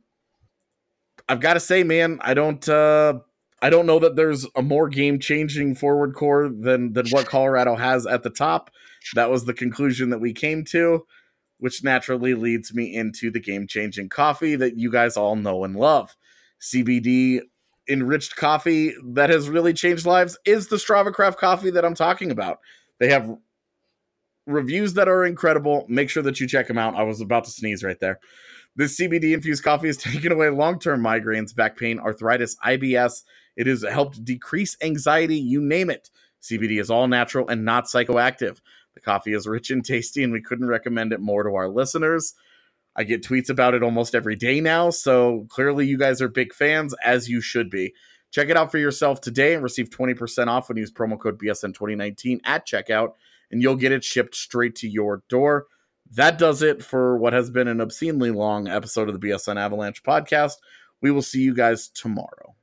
I've got to say, man, I don't, uh, I don't know that there's a more game changing forward core than than what Colorado has at the top. That was the conclusion that we came to, which naturally leads me into the game changing coffee that you guys all know and love. CBD enriched coffee that has really changed lives is the Strava Craft coffee that I'm talking about. They have reviews that are incredible. Make sure that you check them out. I was about to sneeze right there. This CBD infused coffee has taken away long term migraines, back pain, arthritis, IBS. It has helped decrease anxiety, you name it. CBD is all natural and not psychoactive. The coffee is rich and tasty, and we couldn't recommend it more to our listeners. I get tweets about it almost every day now, so clearly you guys are big fans, as you should be. Check it out for yourself today and receive 20% off when you use promo code BSN2019 at checkout, and you'll get it shipped straight to your door. that does it for what has been an obscenely long episode of the BSN Avalanche podcast. We will see you guys tomorrow.